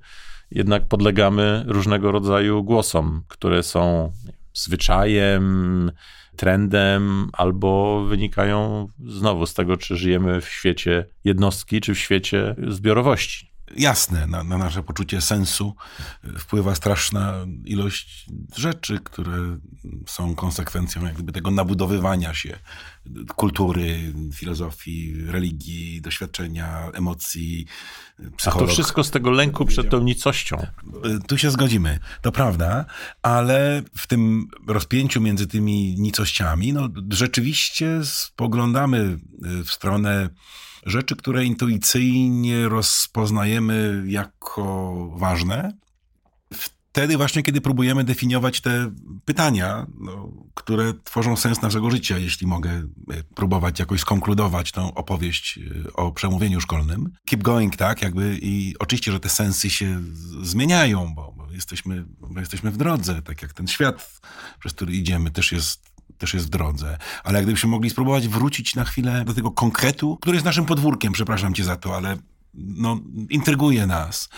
jednak podlegamy różnego rodzaju głosom, które są zwyczajem, trendem, albo wynikają znowu z tego, czy żyjemy w świecie jednostki, czy w świecie zbiorowości. Jasne, na, na, nasze poczucie sensu wpływa straszna ilość rzeczy, które są konsekwencją jakby tego nabudowywania się kultury, filozofii, religii, doświadczenia, emocji, psycholog. A to wszystko z tego lęku przed tą nicością. Tu się zgodzimy, to prawda, ale w tym rozpięciu między tymi nicościami, no rzeczywiście spoglądamy w stronę rzeczy, które intuicyjnie rozpoznajemy jako ważne. Wtedy właśnie, kiedy próbujemy definiować te pytania, no, które tworzą sens naszego życia, jeśli mogę e, próbować jakoś skonkludować tą opowieść e, o przemówieniu szkolnym. Keep going, tak, jakby i oczywiście, że te sensy się zmieniają, bo, bo jesteśmy, bo jesteśmy w drodze, tak jak ten świat, przez który idziemy, też jest też jest w drodze. Ale gdybyśmy mogli spróbować wrócić na chwilę do tego konkretu, który jest naszym podwórkiem, przepraszam cię za to, ale no, intryguje nas.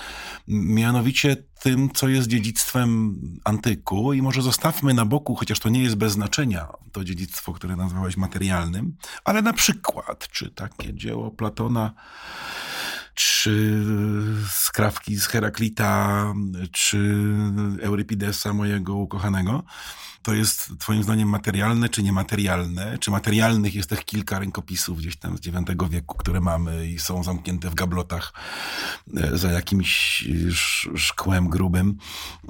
Mianowicie tym, co jest dziedzictwem antyku i może zostawmy na boku, chociaż to nie jest bez znaczenia, to dziedzictwo, które nazwałeś materialnym, ale na przykład, czy takie dzieło Platona, czy skrawki z Heraklita, czy Eurypidesa, mojego ukochanego, to jest twoim zdaniem materialne czy niematerialne? Czy materialnych jest tych kilka rękopisów gdzieś tam z IX wieku, które mamy i są zamknięte w gablotach e, za jakimś szkłem grubym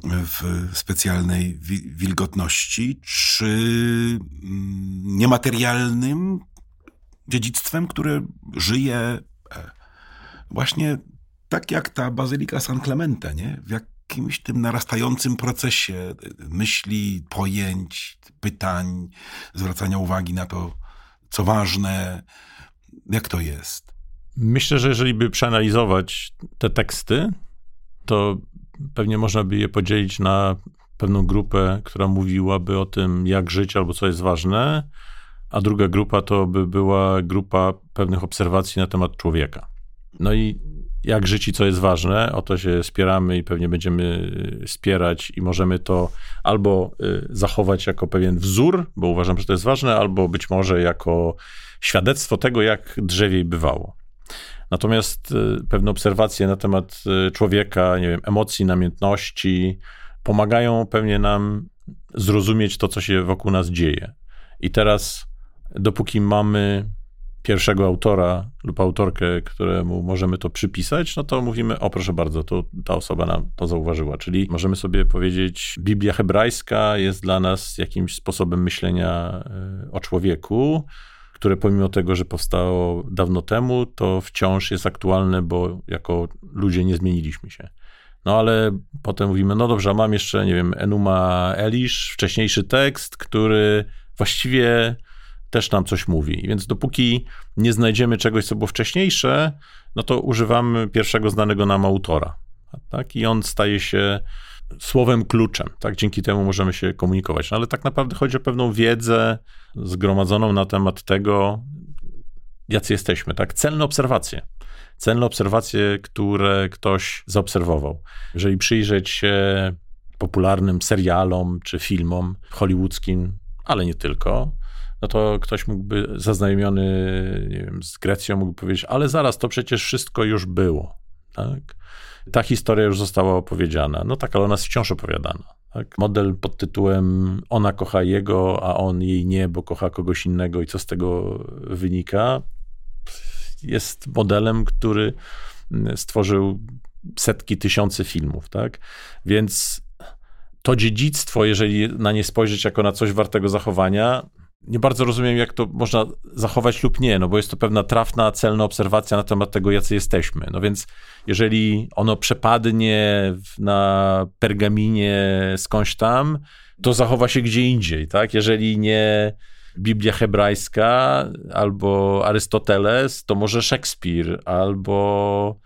w specjalnej wilgotności? Czy mm, niematerialnym dziedzictwem, które żyje e, właśnie tak jak ta Bazylika San Clemente, nie? W jak jakimś tym narastającym procesie myśli, pojęć, pytań, zwracania uwagi na to, co ważne. Jak to jest? Myślę, że jeżeli by przeanalizować te teksty, to pewnie można by je podzielić na pewną grupę, która mówiłaby o tym, jak żyć albo co jest ważne, a druga grupa to by była grupa pewnych obserwacji na temat człowieka. No i jak żyć i co jest ważne. O to się spieramy i pewnie będziemy y, wspierać i możemy to albo y, zachować jako pewien wzór, bo uważam, że to jest ważne, albo być może jako świadectwo tego, jak drzewiej bywało. Natomiast y, pewne obserwacje na temat człowieka, nie wiem, emocji, namiętności pomagają pewnie nam zrozumieć to, co się wokół nas dzieje. I teraz, dopóki mamy pierwszego autora lub autorkę, któremu możemy to przypisać, no to mówimy, o proszę bardzo, to ta osoba nam to zauważyła. Czyli możemy sobie powiedzieć, Biblia hebrajska jest dla nas jakimś sposobem myślenia e, o człowieku, które pomimo tego, że powstało dawno temu, to wciąż jest aktualne, bo jako ludzie nie zmieniliśmy się. No ale potem mówimy, no dobrze, mam jeszcze, nie wiem, Enuma Elish, wcześniejszy tekst, który właściwie też nam coś mówi. Więc dopóki nie znajdziemy czegoś, co było wcześniejsze, no to używamy pierwszego znanego nam autora. Tak? I on staje się słowem kluczem. Tak? Dzięki temu możemy się komunikować. No ale tak naprawdę chodzi o pewną wiedzę zgromadzoną na temat tego, jacy jesteśmy. Tak? Celne obserwacje. Celne obserwacje, które ktoś zaobserwował. Jeżeli przyjrzeć się popularnym serialom czy filmom hollywoodzkim, ale nie tylko, no to ktoś mógłby zaznajomiony nie wiem, z Grecją mógł powiedzieć, ale zaraz, to przecież wszystko już było. Tak? Ta historia już została opowiedziana. No tak, ale ona jest wciąż opowiadana. Tak? Model pod tytułem ona kocha jego, a on jej nie, bo kocha kogoś innego i co z tego wynika, jest modelem, który stworzył setki, tysiące filmów. Tak? Więc to dziedzictwo, jeżeli na nie spojrzeć jako na coś wartego zachowania, nie bardzo rozumiem, jak to można zachować lub nie, no bo jest to pewna trafna, celna obserwacja na temat tego, jacy jesteśmy. No więc jeżeli ono przepadnie na pergaminie skądś tam, to zachowa się gdzie indziej, tak? Jeżeli nie Biblia hebrajska albo Arystoteles, to może Szekspir albo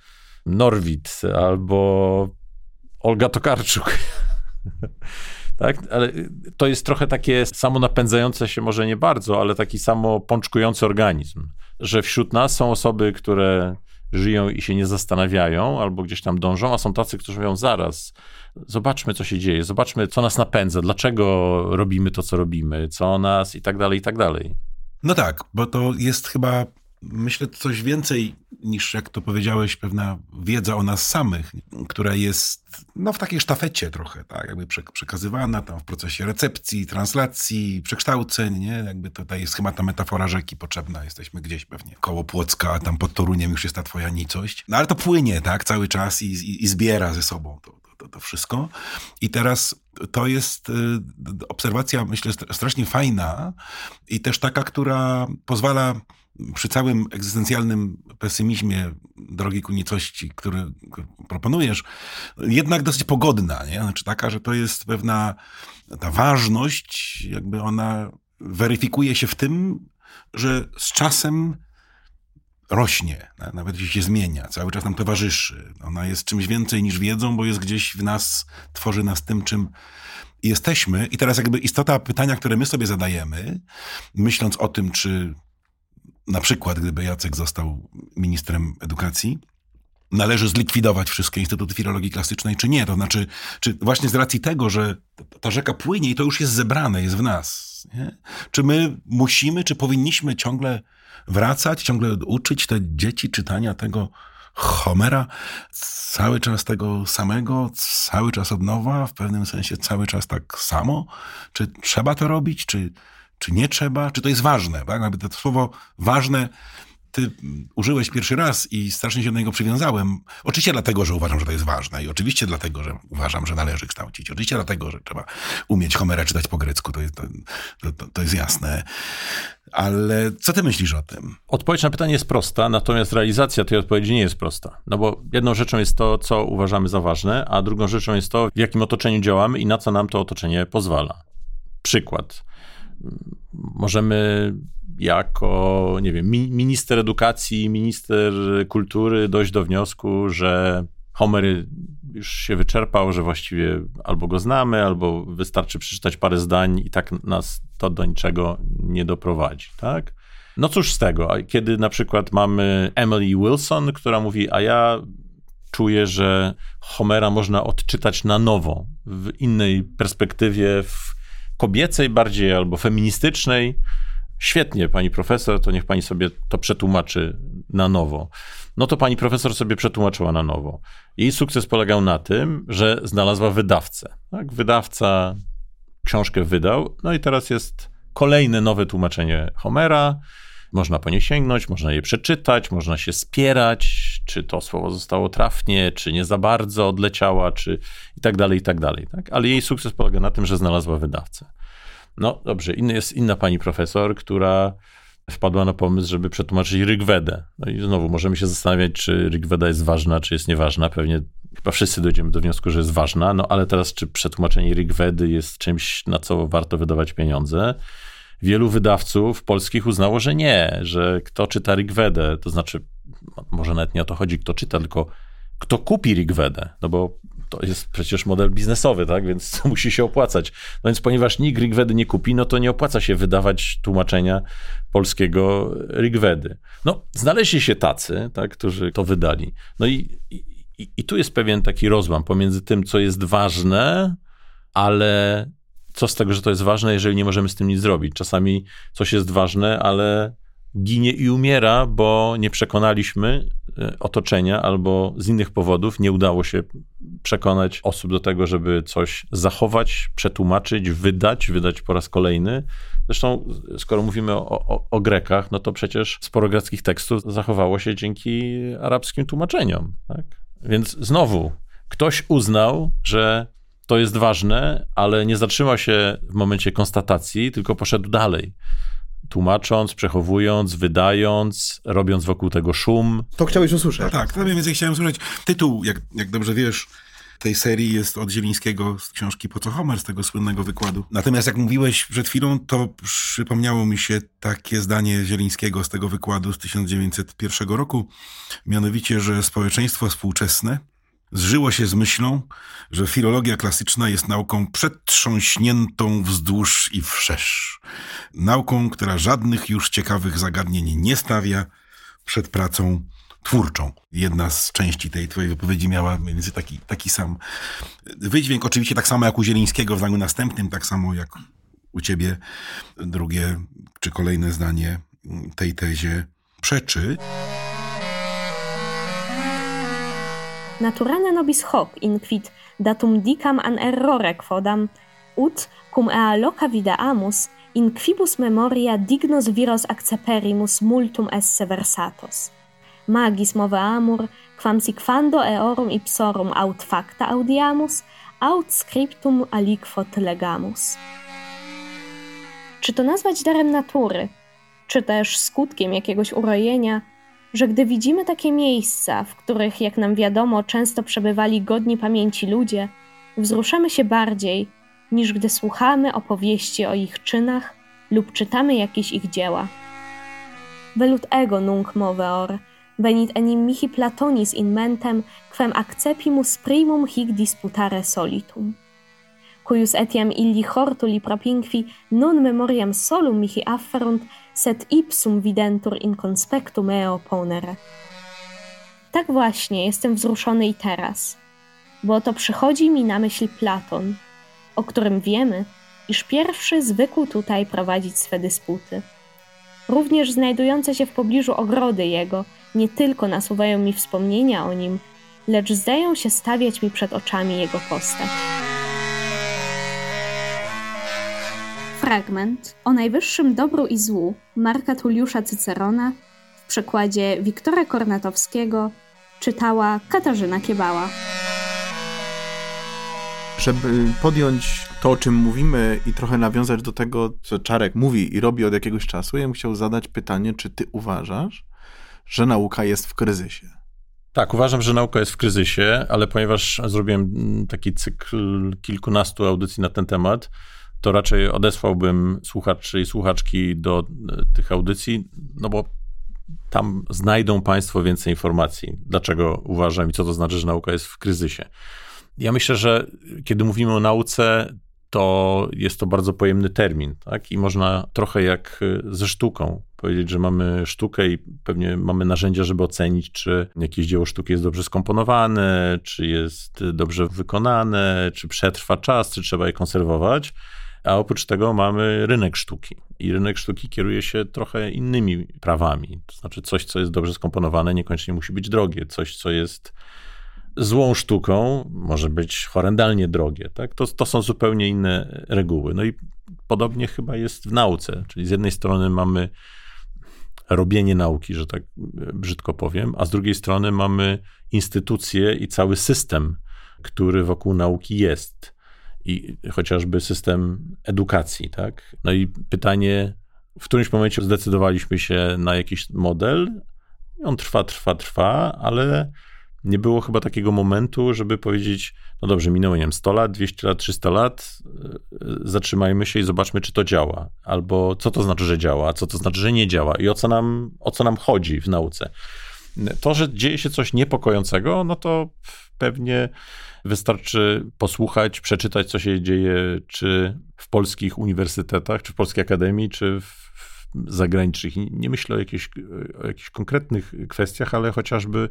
Norwid albo Olga Tokarczuk. tak? Ale to jest trochę takie samo napędzające się, może nie bardzo, ale taki samo pączkujący organizm, że wśród nas są osoby, które żyją i się nie zastanawiają, albo gdzieś tam dążą, a są tacy, którzy mówią zaraz, zobaczmy, co się dzieje, zobaczmy, co nas napędza, dlaczego robimy to, co robimy, co nas i tak dalej, i tak dalej. No tak, bo to jest chyba myślę, coś więcej niż, jak to powiedziałeś, pewna wiedza o nas samych, która jest no, w takiej sztafecie trochę, tak, jakby przekazywana tam w procesie recepcji, translacji, przekształceń, nie? Jakby tutaj jest chyba ta metafora rzeki potrzebna. Jesteśmy gdzieś pewnie koło Płocka, a tam pod Toruniem już jest ta twoja nicość. No ale to płynie, tak, cały czas i, i, i zbiera ze sobą to, to, to wszystko. I teraz to jest y, obserwacja, myślę, strasznie fajna i też taka, która pozwala przy całym egzystencjalnym pesymizmie drogi ku nicości, który, proponujesz, jednak dosyć pogodna, nie? Znaczy taka, że to jest pewna ta ważność, jakby ona weryfikuje się w tym, że z czasem rośnie, nawet jeśli się zmienia, cały czas nam towarzyszy. Ona jest czymś więcej niż wiedzą, bo jest gdzieś w nas, tworzy nas tym, czym jesteśmy. I teraz jakby istota pytania, które my sobie zadajemy, myśląc o tym, czy na przykład gdyby Jacek został ministrem edukacji, należy zlikwidować wszystkie instytuty filologii klasycznej, czy nie? To znaczy, czy właśnie z racji tego, że ta rzeka płynie i to już jest zebrane, jest w nas, nie? czy my musimy, czy powinniśmy ciągle wracać, ciągle uczyć te dzieci czytania tego Homera, cały czas tego samego, cały czas od nowa, w pewnym sensie cały czas tak samo? Czy trzeba to robić, czy czy nie trzeba, czy to jest ważne. Tak? Jakby to słowo ważne ty użyłeś pierwszy raz i strasznie się do niego przywiązałem. Oczywiście dlatego, że uważam, że to jest ważne i oczywiście dlatego, że uważam, że należy kształcić. Oczywiście dlatego, że trzeba umieć Homera czytać po grecku, to jest, to, to, to jest jasne. Ale co ty myślisz o tym? Odpowiedź na pytanie jest prosta, natomiast realizacja tej odpowiedzi nie jest prosta. No bo jedną rzeczą jest to, co uważamy za ważne, a drugą rzeczą jest to, w jakim otoczeniu działamy i na co nam to otoczenie pozwala. Przykład możemy jako, nie wiem, minister edukacji, minister kultury dojść do wniosku, że Homer już się wyczerpał, że właściwie albo go znamy, albo wystarczy przeczytać parę zdań i tak nas to do niczego nie doprowadzi, tak? No cóż z tego, kiedy na przykład mamy Emily Wilson, która mówi, a ja czuję, że Homera można odczytać na nowo, w innej perspektywie, w kobiecej bardziej albo feministycznej. Świetnie, pani profesor, to niech pani sobie to przetłumaczy na nowo. No to pani profesor sobie przetłumaczyła na nowo. Jej sukces polegał na tym, że znalazła wydawcę. Tak? Wydawca książkę wydał, no i teraz jest kolejne nowe tłumaczenie Homera. Można po nie sięgnąć, można je przeczytać, można się spierać, czy to słowo zostało trafnie, czy nie za bardzo odleciała, czy i tak dalej, i tak dalej. Tak? Ale jej sukces polega na tym, że znalazła wydawcę. No dobrze, inny jest inna pani profesor, która wpadła na pomysł, żeby przetłumaczyć Rigwedę. No i znowu możemy się zastanawiać, czy Rigweda jest ważna, czy jest nieważna. Pewnie chyba wszyscy dojdziemy do wniosku, że jest ważna, no ale teraz czy przetłumaczenie Rigwedy jest czymś, na co warto wydawać pieniądze? Wielu wydawców polskich uznało, że nie, że kto czyta Rigwedę, to znaczy może nawet nie o to chodzi, kto czyta, tylko kto kupi Rigwedę, no bo to jest przecież model biznesowy, tak, więc musi się opłacać. No więc ponieważ nikt Rigwedy nie kupi, no to nie opłaca się wydawać tłumaczenia polskiego Rigwedy. No, znaleźli się tacy, tak, którzy to wydali. No i, i, i tu jest pewien taki rozłam pomiędzy tym, co jest ważne, ale co z tego, że to jest ważne, jeżeli nie możemy z tym nic zrobić. Czasami coś jest ważne, ale ginie i umiera, bo nie przekonaliśmy e, otoczenia albo z innych powodów nie udało się przekonać osób do tego, żeby coś zachować, przetłumaczyć, wydać, wydać po raz kolejny. Zresztą, skoro mówimy o, o, o Grekach, no to przecież sporo greckich tekstów zachowało się dzięki arabskim tłumaczeniom. Tak? Więc znowu, ktoś uznał, że to jest ważne, ale nie zatrzymał się w momencie konstatacji, tylko poszedł dalej tłumacząc, przechowując, wydając, robiąc wokół tego szum. To chciałeś usłyszeć. Tak, to mniej więcej chciałem usłyszeć. Tytuł, jak, jak dobrze wiesz, tej serii jest od Zielińskiego z książki Po co Homer, z tego słynnego wykładu. Natomiast jak mówiłeś przed chwilą, to przypomniało mi się takie zdanie Zielińskiego z tego wykładu z 1901 roku, mianowicie, że społeczeństwo współczesne zżyło się z myślą, że filologia klasyczna jest nauką przetrząśniętą wzdłuż i wszerz. Nauką, która żadnych już ciekawych zagadnień nie stawia przed pracą twórczą. Jedna z części tej twojej wypowiedzi miała mniej więcej taki, taki sam wydźwięk. Oczywiście tak samo jak u Zielińskiego w zdaniu następnym, tak samo jak u ciebie drugie czy kolejne zdanie tej tezie przeczy. Naturane nobis hoc inquit datum dicam an errore quodam, ut cum ea loca videamus, in quibus memoria dignos viros acceperimus multum esse versatos. Magis moveamur, quam siquando eorum ipsorum aut facta audiamus, aut scriptum aliquot legamus. Czy to nazwać darem natury, czy też skutkiem jakiegoś urojenia, że gdy widzimy takie miejsca, w których, jak nam wiadomo, często przebywali godni pamięci ludzie, wzruszamy się bardziej, niż gdy słuchamy opowieści o ich czynach lub czytamy jakieś ich dzieła. Velut ego nunc moveor, venit enim mihi platonis in mentem, quem accepimus primum hic disputare solitum. Cuius etiam illi hortuli propinqui non memoriam solum mihi afferunt, set ipsum videntur in conspectu meo ponere. Tak właśnie jestem wzruszony i teraz, bo to przychodzi mi na myśl Platon, o którym wiemy, iż pierwszy zwykł tutaj prowadzić swe dysputy. Również znajdujące się w pobliżu ogrody jego nie tylko nasuwają mi wspomnienia o nim, lecz zdają się stawiać mi przed oczami jego postać. Fragment o najwyższym dobru i złu Marka Tulliusza Cycerona w przekładzie Wiktora Kornatowskiego czytała Katarzyna Kiebała. Żeby podjąć to, o czym mówimy i trochę nawiązać do tego, co Czarek mówi i robi od jakiegoś czasu, ja bym chciał zadać pytanie, czy ty uważasz, że nauka jest w kryzysie? Tak, uważam, że nauka jest w kryzysie, ale ponieważ zrobiłem taki cykl kilkunastu audycji na ten temat, to raczej odesłałbym słuchaczy i słuchaczki do e, tych audycji, no bo tam znajdą Państwo więcej informacji, dlaczego uważam i co to znaczy, że nauka jest w kryzysie. Ja myślę, że kiedy mówimy o nauce, to jest to bardzo pojemny termin, tak? I można trochę jak e, ze sztuką powiedzieć, że mamy sztukę i pewnie mamy narzędzia, żeby ocenić, czy jakieś dzieło sztuki jest dobrze skomponowane, czy jest dobrze wykonane, czy przetrwa czas, czy trzeba je konserwować. A oprócz tego mamy rynek sztuki. I rynek sztuki kieruje się trochę innymi prawami. To znaczy, coś, co jest dobrze skomponowane, niekoniecznie musi być drogie. Coś, co jest złą sztuką, może być horrendalnie drogie. Tak? To, to są zupełnie inne reguły. No i podobnie chyba jest w nauce. Czyli z jednej strony mamy robienie nauki, że tak brzydko powiem, a z drugiej strony mamy instytucje i cały system, który wokół nauki jest i chociażby system edukacji, tak? No i pytanie, w którymś momencie zdecydowaliśmy się na jakiś model, on trwa, trwa, trwa, ale nie było chyba takiego momentu, żeby powiedzieć, no dobrze, minęło, nie wiem, 100 lat, 200 lat, 300 lat, y, zatrzymajmy się i zobaczmy, czy to działa. Albo co to znaczy, że działa, co to znaczy, że nie działa i o co nam, o co nam chodzi w nauce. To, że dzieje się coś niepokojącego, no to pewnie Wystarczy posłuchać, przeczytać, co się dzieje, czy w polskich uniwersytetach, czy w polskiej akademii, czy w zagranicznych. Nie myślę o jakichś, o jakichś konkretnych kwestiach, ale chociażby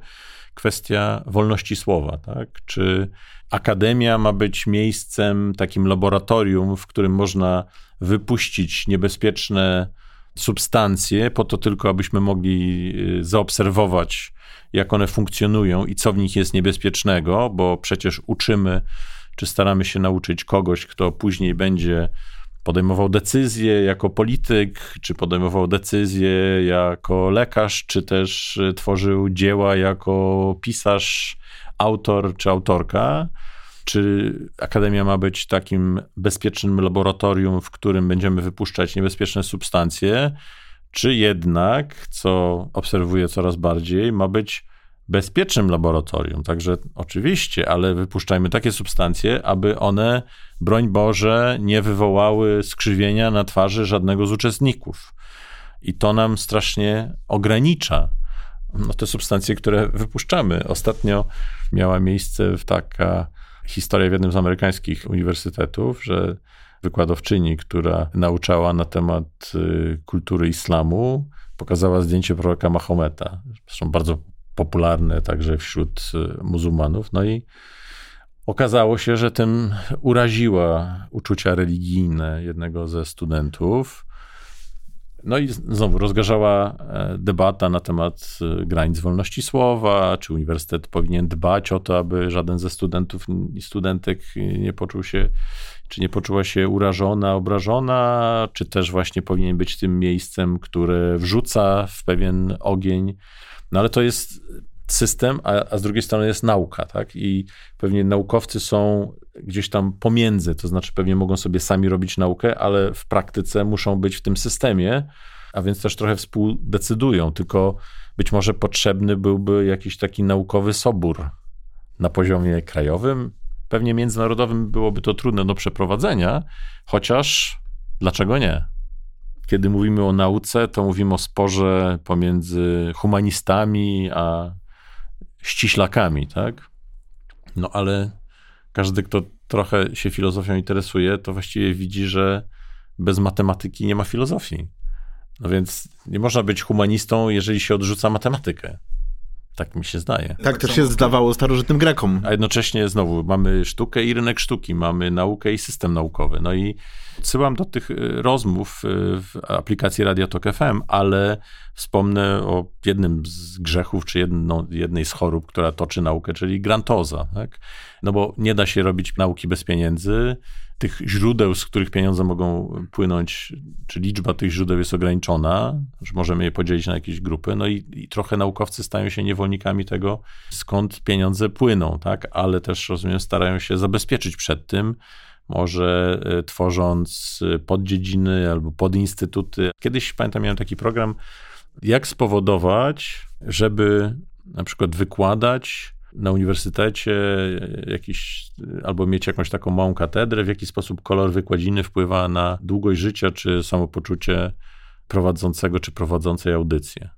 kwestia wolności słowa, tak? Czy akademia ma być miejscem, takim laboratorium, w którym można wypuścić niebezpieczne substancje, po to tylko, abyśmy mogli y, zaobserwować jak one funkcjonują i co w nich jest niebezpiecznego, bo przecież uczymy, czy staramy się nauczyć kogoś, kto później będzie podejmował decyzje jako polityk, czy podejmował decyzje jako lekarz, czy też tworzył dzieła jako pisarz, autor czy autorka. Czy akademia ma być takim bezpiecznym laboratorium, w którym będziemy wypuszczać niebezpieczne substancje? Czy jednak, co obserwuję coraz bardziej, ma być bezpiecznym laboratorium. Także oczywiście, ale wypuszczajmy takie substancje, aby one, broń Boże, nie wywołały skrzywienia na twarzy żadnego z uczestników. I to nam strasznie ogranicza no, te substancje, które wypuszczamy. Ostatnio miała miejsce taka historia w jednym z amerykańskich uniwersytetów, że wykładowczyni, która nauczała na temat y, kultury islamu, pokazała zdjęcie proroka Mahometa. Zresztą bardzo popularne także wśród y, muzułmanów. No i okazało się, że tym uraziła uczucia religijne jednego ze studentów. No i znowu rozgorzała e, debata na temat e, granic wolności słowa, czy uniwersytet powinien dbać o to, aby żaden ze studentów i studentek nie poczuł się, czy nie poczuła się urażona, obrażona, czy też właśnie powinien być tym miejscem, które wrzuca w pewien ogień. No ale to jest system, a, a z drugiej strony jest nauka, tak? I pewnie naukowcy są gdzieś tam pomiędzy, to znaczy pewnie mogą sobie sami robić naukę, ale w praktyce muszą być w tym systemie, a więc też trochę współdecydują, tylko być może potrzebny byłby jakiś taki naukowy sobór na poziomie krajowym. Pewnie międzynarodowym byłoby to trudne do przeprowadzenia, chociaż dlaczego nie? Kiedy mówimy o nauce, to mówimy o sporze pomiędzy humanistami a ściślakami, tak? No ale każdy, kto trochę się filozofią interesuje, to właściwie widzi, że bez matematyki nie ma filozofii. No więc nie można być humanistą, jeżeli się odrzuca matematykę. Tak mi się zdaje. Tak też się zdawało starożytnym Grekom. A jednocześnie znowu mamy sztukę i rynek sztuki, mamy naukę i system naukowy. No i odsyłam do tych y, rozmów y, w aplikacji Radio Tok FM, ale wspomnę o jednym z grzechów, czy jedno, jednej z chorób, która toczy naukę, czyli grantoza. Tak? No bo nie da się robić nauki bez pieniędzy. Tych źródeł, z których pieniądze mogą płynąć, czy liczba tych źródeł jest ograniczona, że możemy je podzielić na jakieś grupy, no i, i, trochę naukowcy stają się niewolnikami tego, skąd pieniądze płyną, tak, ale też, rozumiem, starają się zabezpieczyć przed tym, może e, tworząc poddziedziny albo podinstytuty. Kiedyś, pamiętam, miałem taki program, jak spowodować, żeby na przykład wykładać na uniwersytecie jakiś, albo mieć jakąś taką małą katedrę, w jaki sposób kolor wykładziny wpływa na długość życia, czy samopoczucie prowadzącego, czy prowadzącej audycję.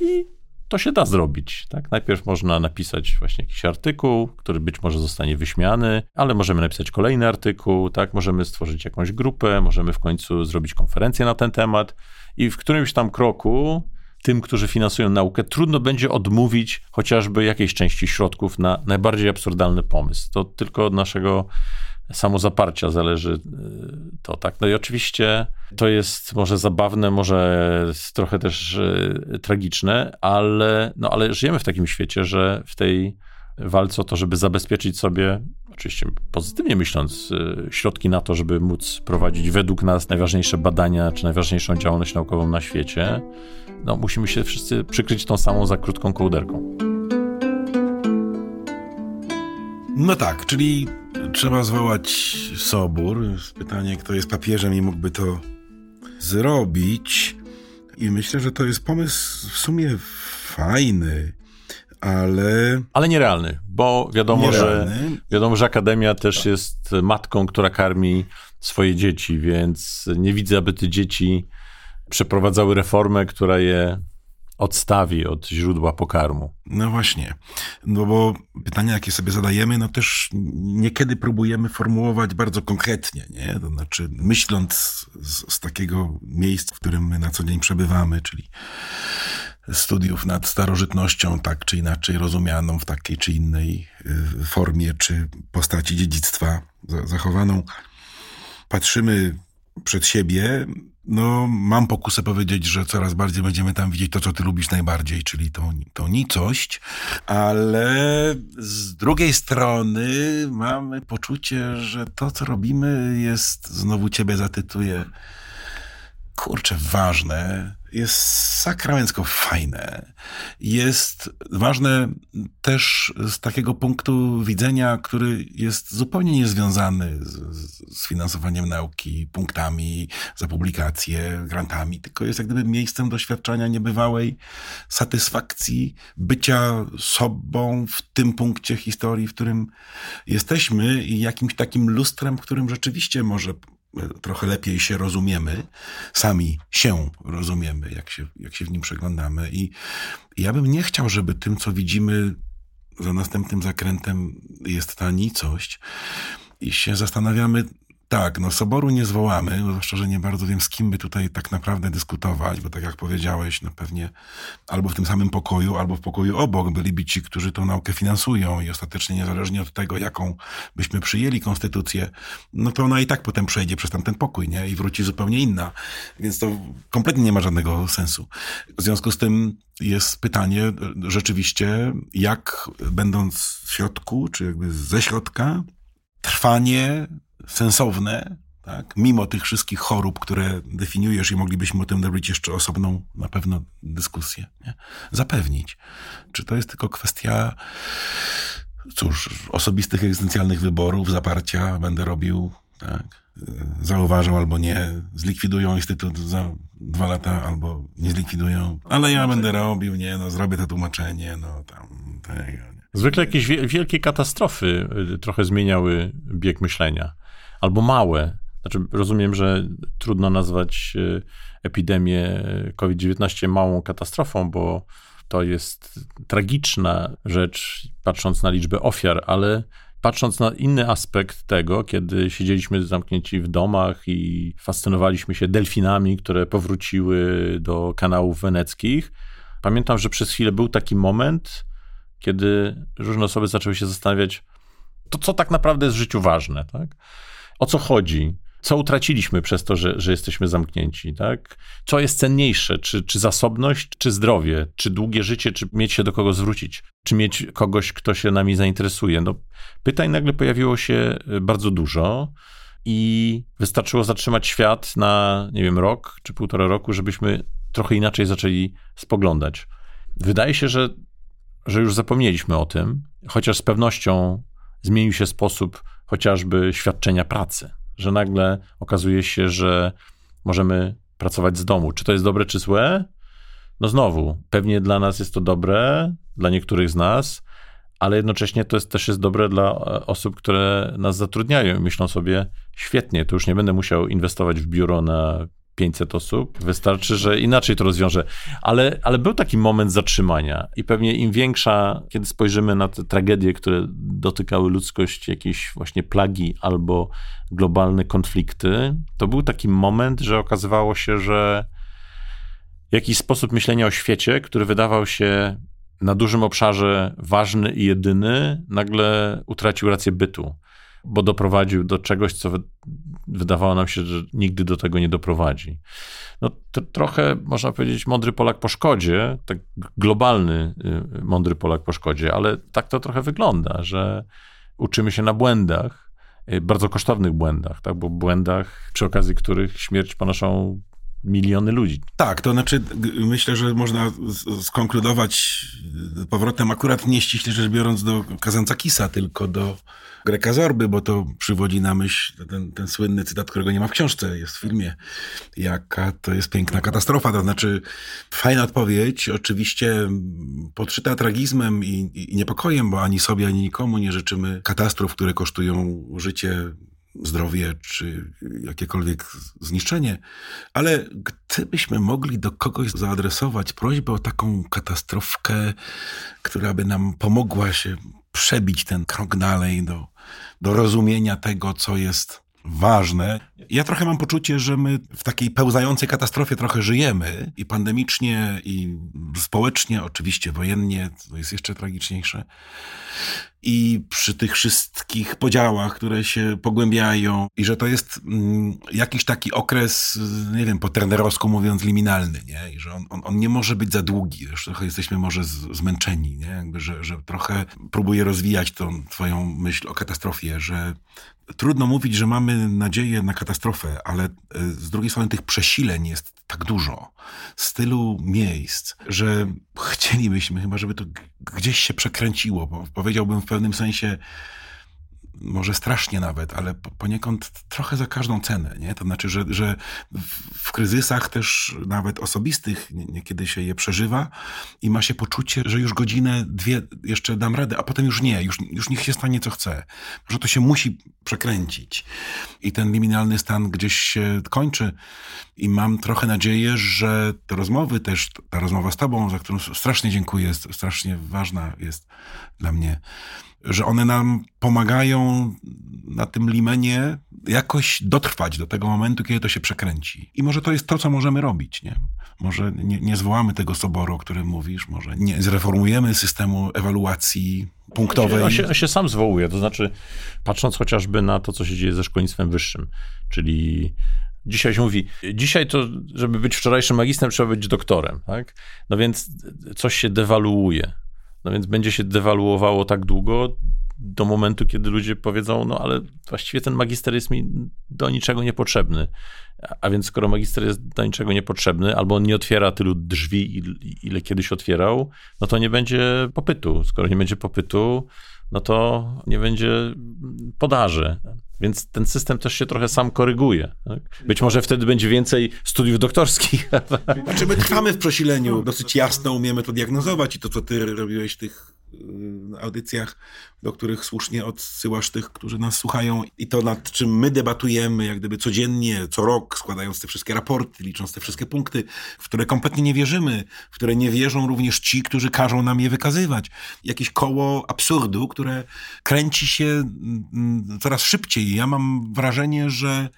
I to się da zrobić. Tak? Najpierw można napisać właśnie jakiś artykuł, który być może zostanie wyśmiany, ale możemy napisać kolejny artykuł, tak? możemy stworzyć jakąś grupę, możemy w końcu zrobić konferencję na ten temat i w którymś tam kroku tym, którzy finansują naukę, trudno będzie odmówić chociażby jakiejś części środków na najbardziej absurdalny pomysł. To tylko od naszego samozaparcia zależy y, to, tak. No i oczywiście to jest może zabawne, może trochę też y, tragiczne, ale, no ale żyjemy w takim świecie, że w tej walce o to, żeby zabezpieczyć sobie, oczywiście pozytywnie myśląc, y, środki na to, żeby móc prowadzić według nas najważniejsze badania, czy najważniejszą działalność naukową na świecie, no, musimy się wszyscy przykryć tą samą za krótką kołderką. No tak, czyli trzeba zwołać sobór. Pytanie, kto jest papieżem i mógłby to zrobić. I myślę, że to jest pomysł w sumie fajny, ale. Ale nierealny, bo wiadomo, nierealny. że wiadomo, że akademia też tak. jest matką, która karmi swoje dzieci, więc nie widzę, aby te dzieci przeprowadzały reformę, która je odstawi od źródła pokarmu. No właśnie, no bo pytania, jakie sobie zadajemy, no też niekiedy próbujemy formułować bardzo konkretnie, nie? To znaczy, myśląc z, z takiego miejsca, w którym my na co dzień przebywamy, czyli studiów nad starożytnością, tak czy inaczej rozumianą w takiej czy innej y, formie, czy postaci dziedzictwa zachowaną, patrzymy przed siebie, no, mam pokusę powiedzieć, że coraz bardziej będziemy tam widzieć to, co ty lubisz najbardziej, czyli tą, tą nicość, ale z drugiej strony mamy poczucie, że to, co robimy jest, znowu ciebie zatytuję, kurczę, ważne, jest sakramencko fajne. Jest ważne też z takiego punktu widzenia, który jest zupełnie niezwiązany z, z finansowaniem nauki, punktami za publikacje, grantami, tylko jest jak gdyby miejscem doświadczenia niebywałej satysfakcji bycia sobą w tym punkcie historii, w którym jesteśmy i jakimś takim lustrem, w którym rzeczywiście może trochę lepiej się rozumiemy, sami się rozumiemy, jak się, jak się w nim przeglądamy. I ja bym nie chciał, żeby tym, co widzimy za następnym zakrętem jest ta nicość i się zastanawiamy, tak, no soboru nie zwołamy, zwłaszcza, że nie bardzo wiem, z kim by tutaj tak naprawdę dyskutować, bo tak jak powiedziałeś, no pewnie albo w tym samym pokoju, albo w pokoju obok byliby ci, którzy tą naukę finansują i ostatecznie niezależnie od tego, jaką byśmy przyjęli konstytucję, no to ona i tak potem przejdzie przez tamten pokój, nie? I wróci zupełnie inna. Więc to kompletnie nie ma żadnego sensu. W związku z tym jest pytanie rzeczywiście, jak będąc w środku, czy jakby ze środka, trwanie sensowne, tak? mimo tych wszystkich chorób, które definiujesz i moglibyśmy o tym zrobić jeszcze osobną na pewno dyskusję, nie? zapewnić. Czy to jest tylko kwestia, cóż, osobistych, egzystencjalnych wyborów, zaparcia, będę robił, tak? zauważą albo nie, zlikwidują instytut za dwa lata albo nie zlikwidują, ale ja będę robił, nie, no zrobię to tłumaczenie, no tam tego. Zwykle jakieś wielkie katastrofy y, trochę zmieniały bieg myślenia albo małe. Znaczy, rozumiem, że trudno nazwać e, epidemię COVID-19 małą katastrofą, bo to jest tragiczna rzecz, patrząc na liczbę ofiar, ale patrząc na inny aspekt tego, kiedy siedzieliśmy zamknięci w domach i fascynowaliśmy się delfinami, które powróciły do kanałów weneckich, pamiętam, że przez chwilę był taki moment, kiedy różne osoby zaczęły się zastanawiać, to co tak naprawdę jest w życiu ważne, tak? O co chodzi, co utraciliśmy przez to, że, że jesteśmy zamknięci, tak? Co jest cenniejsze, czy, czy zasobność, czy zdrowie, czy długie życie, czy mieć się do kogo zwrócić, czy mieć kogoś, kto się nami zainteresuje. No, pytań nagle pojawiło się y, bardzo dużo i wystarczyło zatrzymać świat na, nie wiem, rok czy półtora roku, żebyśmy trochę inaczej zaczęli spoglądać. Wydaje się, że, że już zapomnieliśmy o tym, chociaż z pewnością zmienił się sposób chociażby świadczenia pracy, że nagle okazuje się, że możemy pracować z domu. Czy to jest dobre, czy złe? No znowu, pewnie dla nas jest to dobre, dla niektórych z nas, ale jednocześnie to jest, też jest dobre dla e, osób, które nas zatrudniają i myślą sobie, świetnie, to już nie będę musiał inwestować w biuro na 500 osób. Wystarczy, że inaczej to rozwiąże. Ale, ale był taki moment zatrzymania i pewnie im większa, kiedy spojrzymy na te tragedie, które dotykały ludzkość, jakieś właśnie plagi albo globalne konflikty, to był taki moment, że okazywało się, że jakiś sposób myślenia o świecie, który wydawał się na dużym obszarze ważny i jedyny, nagle utracił rację bytu bo doprowadził do czegoś, co wydawało nam się, że nigdy do tego nie doprowadzi. No trochę można powiedzieć mądry Polak po szkodzie, tak globalny y, mądry Polak po szkodzie, ale tak to trochę wygląda, że uczymy się na błędach, y, bardzo kosztownych błędach, tak, bo błędach, przy okazji których śmierć ponoszą miliony ludzi. Tak, to znaczy myślę, że można skonkludować powrotem akurat nie ściśle rzecz biorąc do Kazantzakisa, tylko do Greka Zorby, bo to przywodzi na myśl ten, ten słynny cytat, którego nie ma w książce, jest w filmie. Jaka to jest piękna katastrofa, to znaczy fajna odpowiedź, oczywiście podszyta tragizmem i, i niepokojem, bo ani sobie, ani nikomu nie życzymy katastrof, które kosztują życie zdrowie czy jakiekolwiek zniszczenie, ale gdybyśmy mogli do kogoś zaadresować prośbę o taką katastrofkę, która by nam pomogła się przebić ten krok dalej do, do rozumienia tego, co jest ważne. Ja trochę mam poczucie, że my w takiej pełzającej katastrofie trochę żyjemy i pandemicznie, i społecznie, oczywiście wojennie, to jest jeszcze tragiczniejsze. I przy tych wszystkich podziałach, które się pogłębiają i że to jest mm, jakiś taki okres, nie wiem, po trenerowsku mówiąc, liminalny, nie? I że on, on, on nie może być za długi, że trochę jesteśmy może z, zmęczeni, nie? Jakby, że, że trochę próbuję rozwijać tą twoją myśl o katastrofie, że trudno mówić, że mamy nadzieję na katastrofę, ale e, z drugiej strony tych przesileń jest tak dużo, z tylu miejsc, że chcielibyśmy chyba, żeby to gdzieś się przekręciło, bo powiedziałbym w pewnym sensie, może strasznie nawet, ale poniekąd trochę za każdą cenę. Nie? To znaczy, że, że w kryzysach też nawet osobistych niekiedy się je przeżywa i ma się poczucie, że już godzinę, dwie jeszcze dam radę, a potem już nie, już, już niech się stanie co chce. Że to się musi przekręcić. I ten liminalny stan gdzieś się kończy i mam trochę nadzieję, że te rozmowy też, ta rozmowa z tobą, za którą strasznie dziękuję, strasznie ważna jest dla mnie, że one nam pomagają na tym limenie jakoś dotrwać do tego momentu, kiedy to się przekręci. I może to jest to, co możemy robić, nie? Może nie, nie zwołamy tego soboru, o którym mówisz, może nie zreformujemy systemu ewaluacji punktowej. On się, on się sam zwołuje, to znaczy patrząc chociażby na to, co się dzieje ze szkolnictwem wyższym, czyli Dzisiaj się mówi, dzisiaj to, żeby być wczorajszym magistrem, trzeba być doktorem, tak? No więc coś się dewaluuje. No więc będzie się dewaluowało tak długo, do momentu, kiedy ludzie powiedzą, no ale właściwie ten magister jest mi do niczego niepotrzebny. A więc skoro magister jest do niczego niepotrzebny, albo on nie otwiera tylu drzwi, ile kiedyś otwierał, no to nie będzie popytu. Skoro nie będzie popytu, no to nie będzie podaży. Więc ten system też się trochę sam koryguje. Tak? Być może wtedy będzie więcej studiów doktorskich. Znaczy my trwamy w przesileniu, dosyć jasno umiemy to diagnozować i to, co ty robiłeś tych audycjach, do których słusznie odsyłasz tych, którzy nas słuchają i to nad czym my debatujemy, jak gdyby codziennie, co rok, składając te wszystkie raporty, licząc te wszystkie punkty, w które kompletnie nie wierzymy, w które nie wierzą również ci, którzy każą nam je wykazywać. Jakieś koło absurdu, które kręci się mm, coraz szybciej. Ja mam wrażenie, że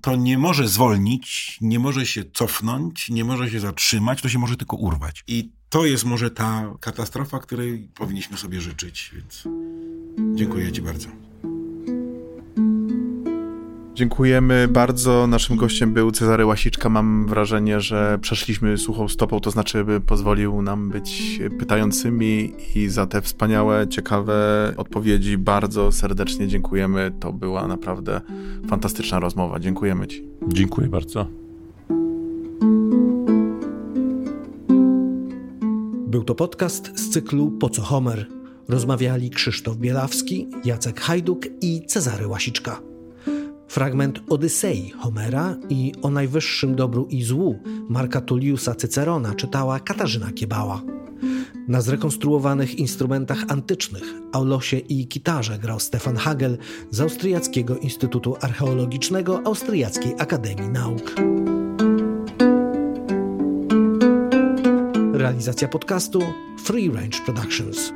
to nie może zwolnić, nie może się cofnąć, nie może się zatrzymać, to się może tylko urwać. I to jest może ta katastrofa, której powinniśmy sobie życzyć, więc dziękuję Ci bardzo. Dziękujemy bardzo. Naszym gościem był Cezary Łasiczka. Mam wrażenie, że przeszliśmy suchą stopą, to znaczy by pozwolił nam być pytającymi i za te wspaniałe, ciekawe odpowiedzi bardzo serdecznie dziękujemy. To była naprawdę fantastyczna rozmowa. Dziękujemy Ci. Dziękuję bardzo. Był to podcast z cyklu Po co Homer. Rozmawiali Krzysztof Bielawski, Jacek Hajduk i Cezary Łasiczka. Fragment Odysei Homera i o najwyższym dobru i złu Marka Tulliusa Cycerona czytała Katarzyna Kiebała. Na zrekonstruowanych instrumentach antycznych, aulosie i gitarze grał Stefan Hagel z Austriackiego Instytutu Archeologicznego Austriackiej Akademii Nauk. Realizacja podcastu Free Range Productions.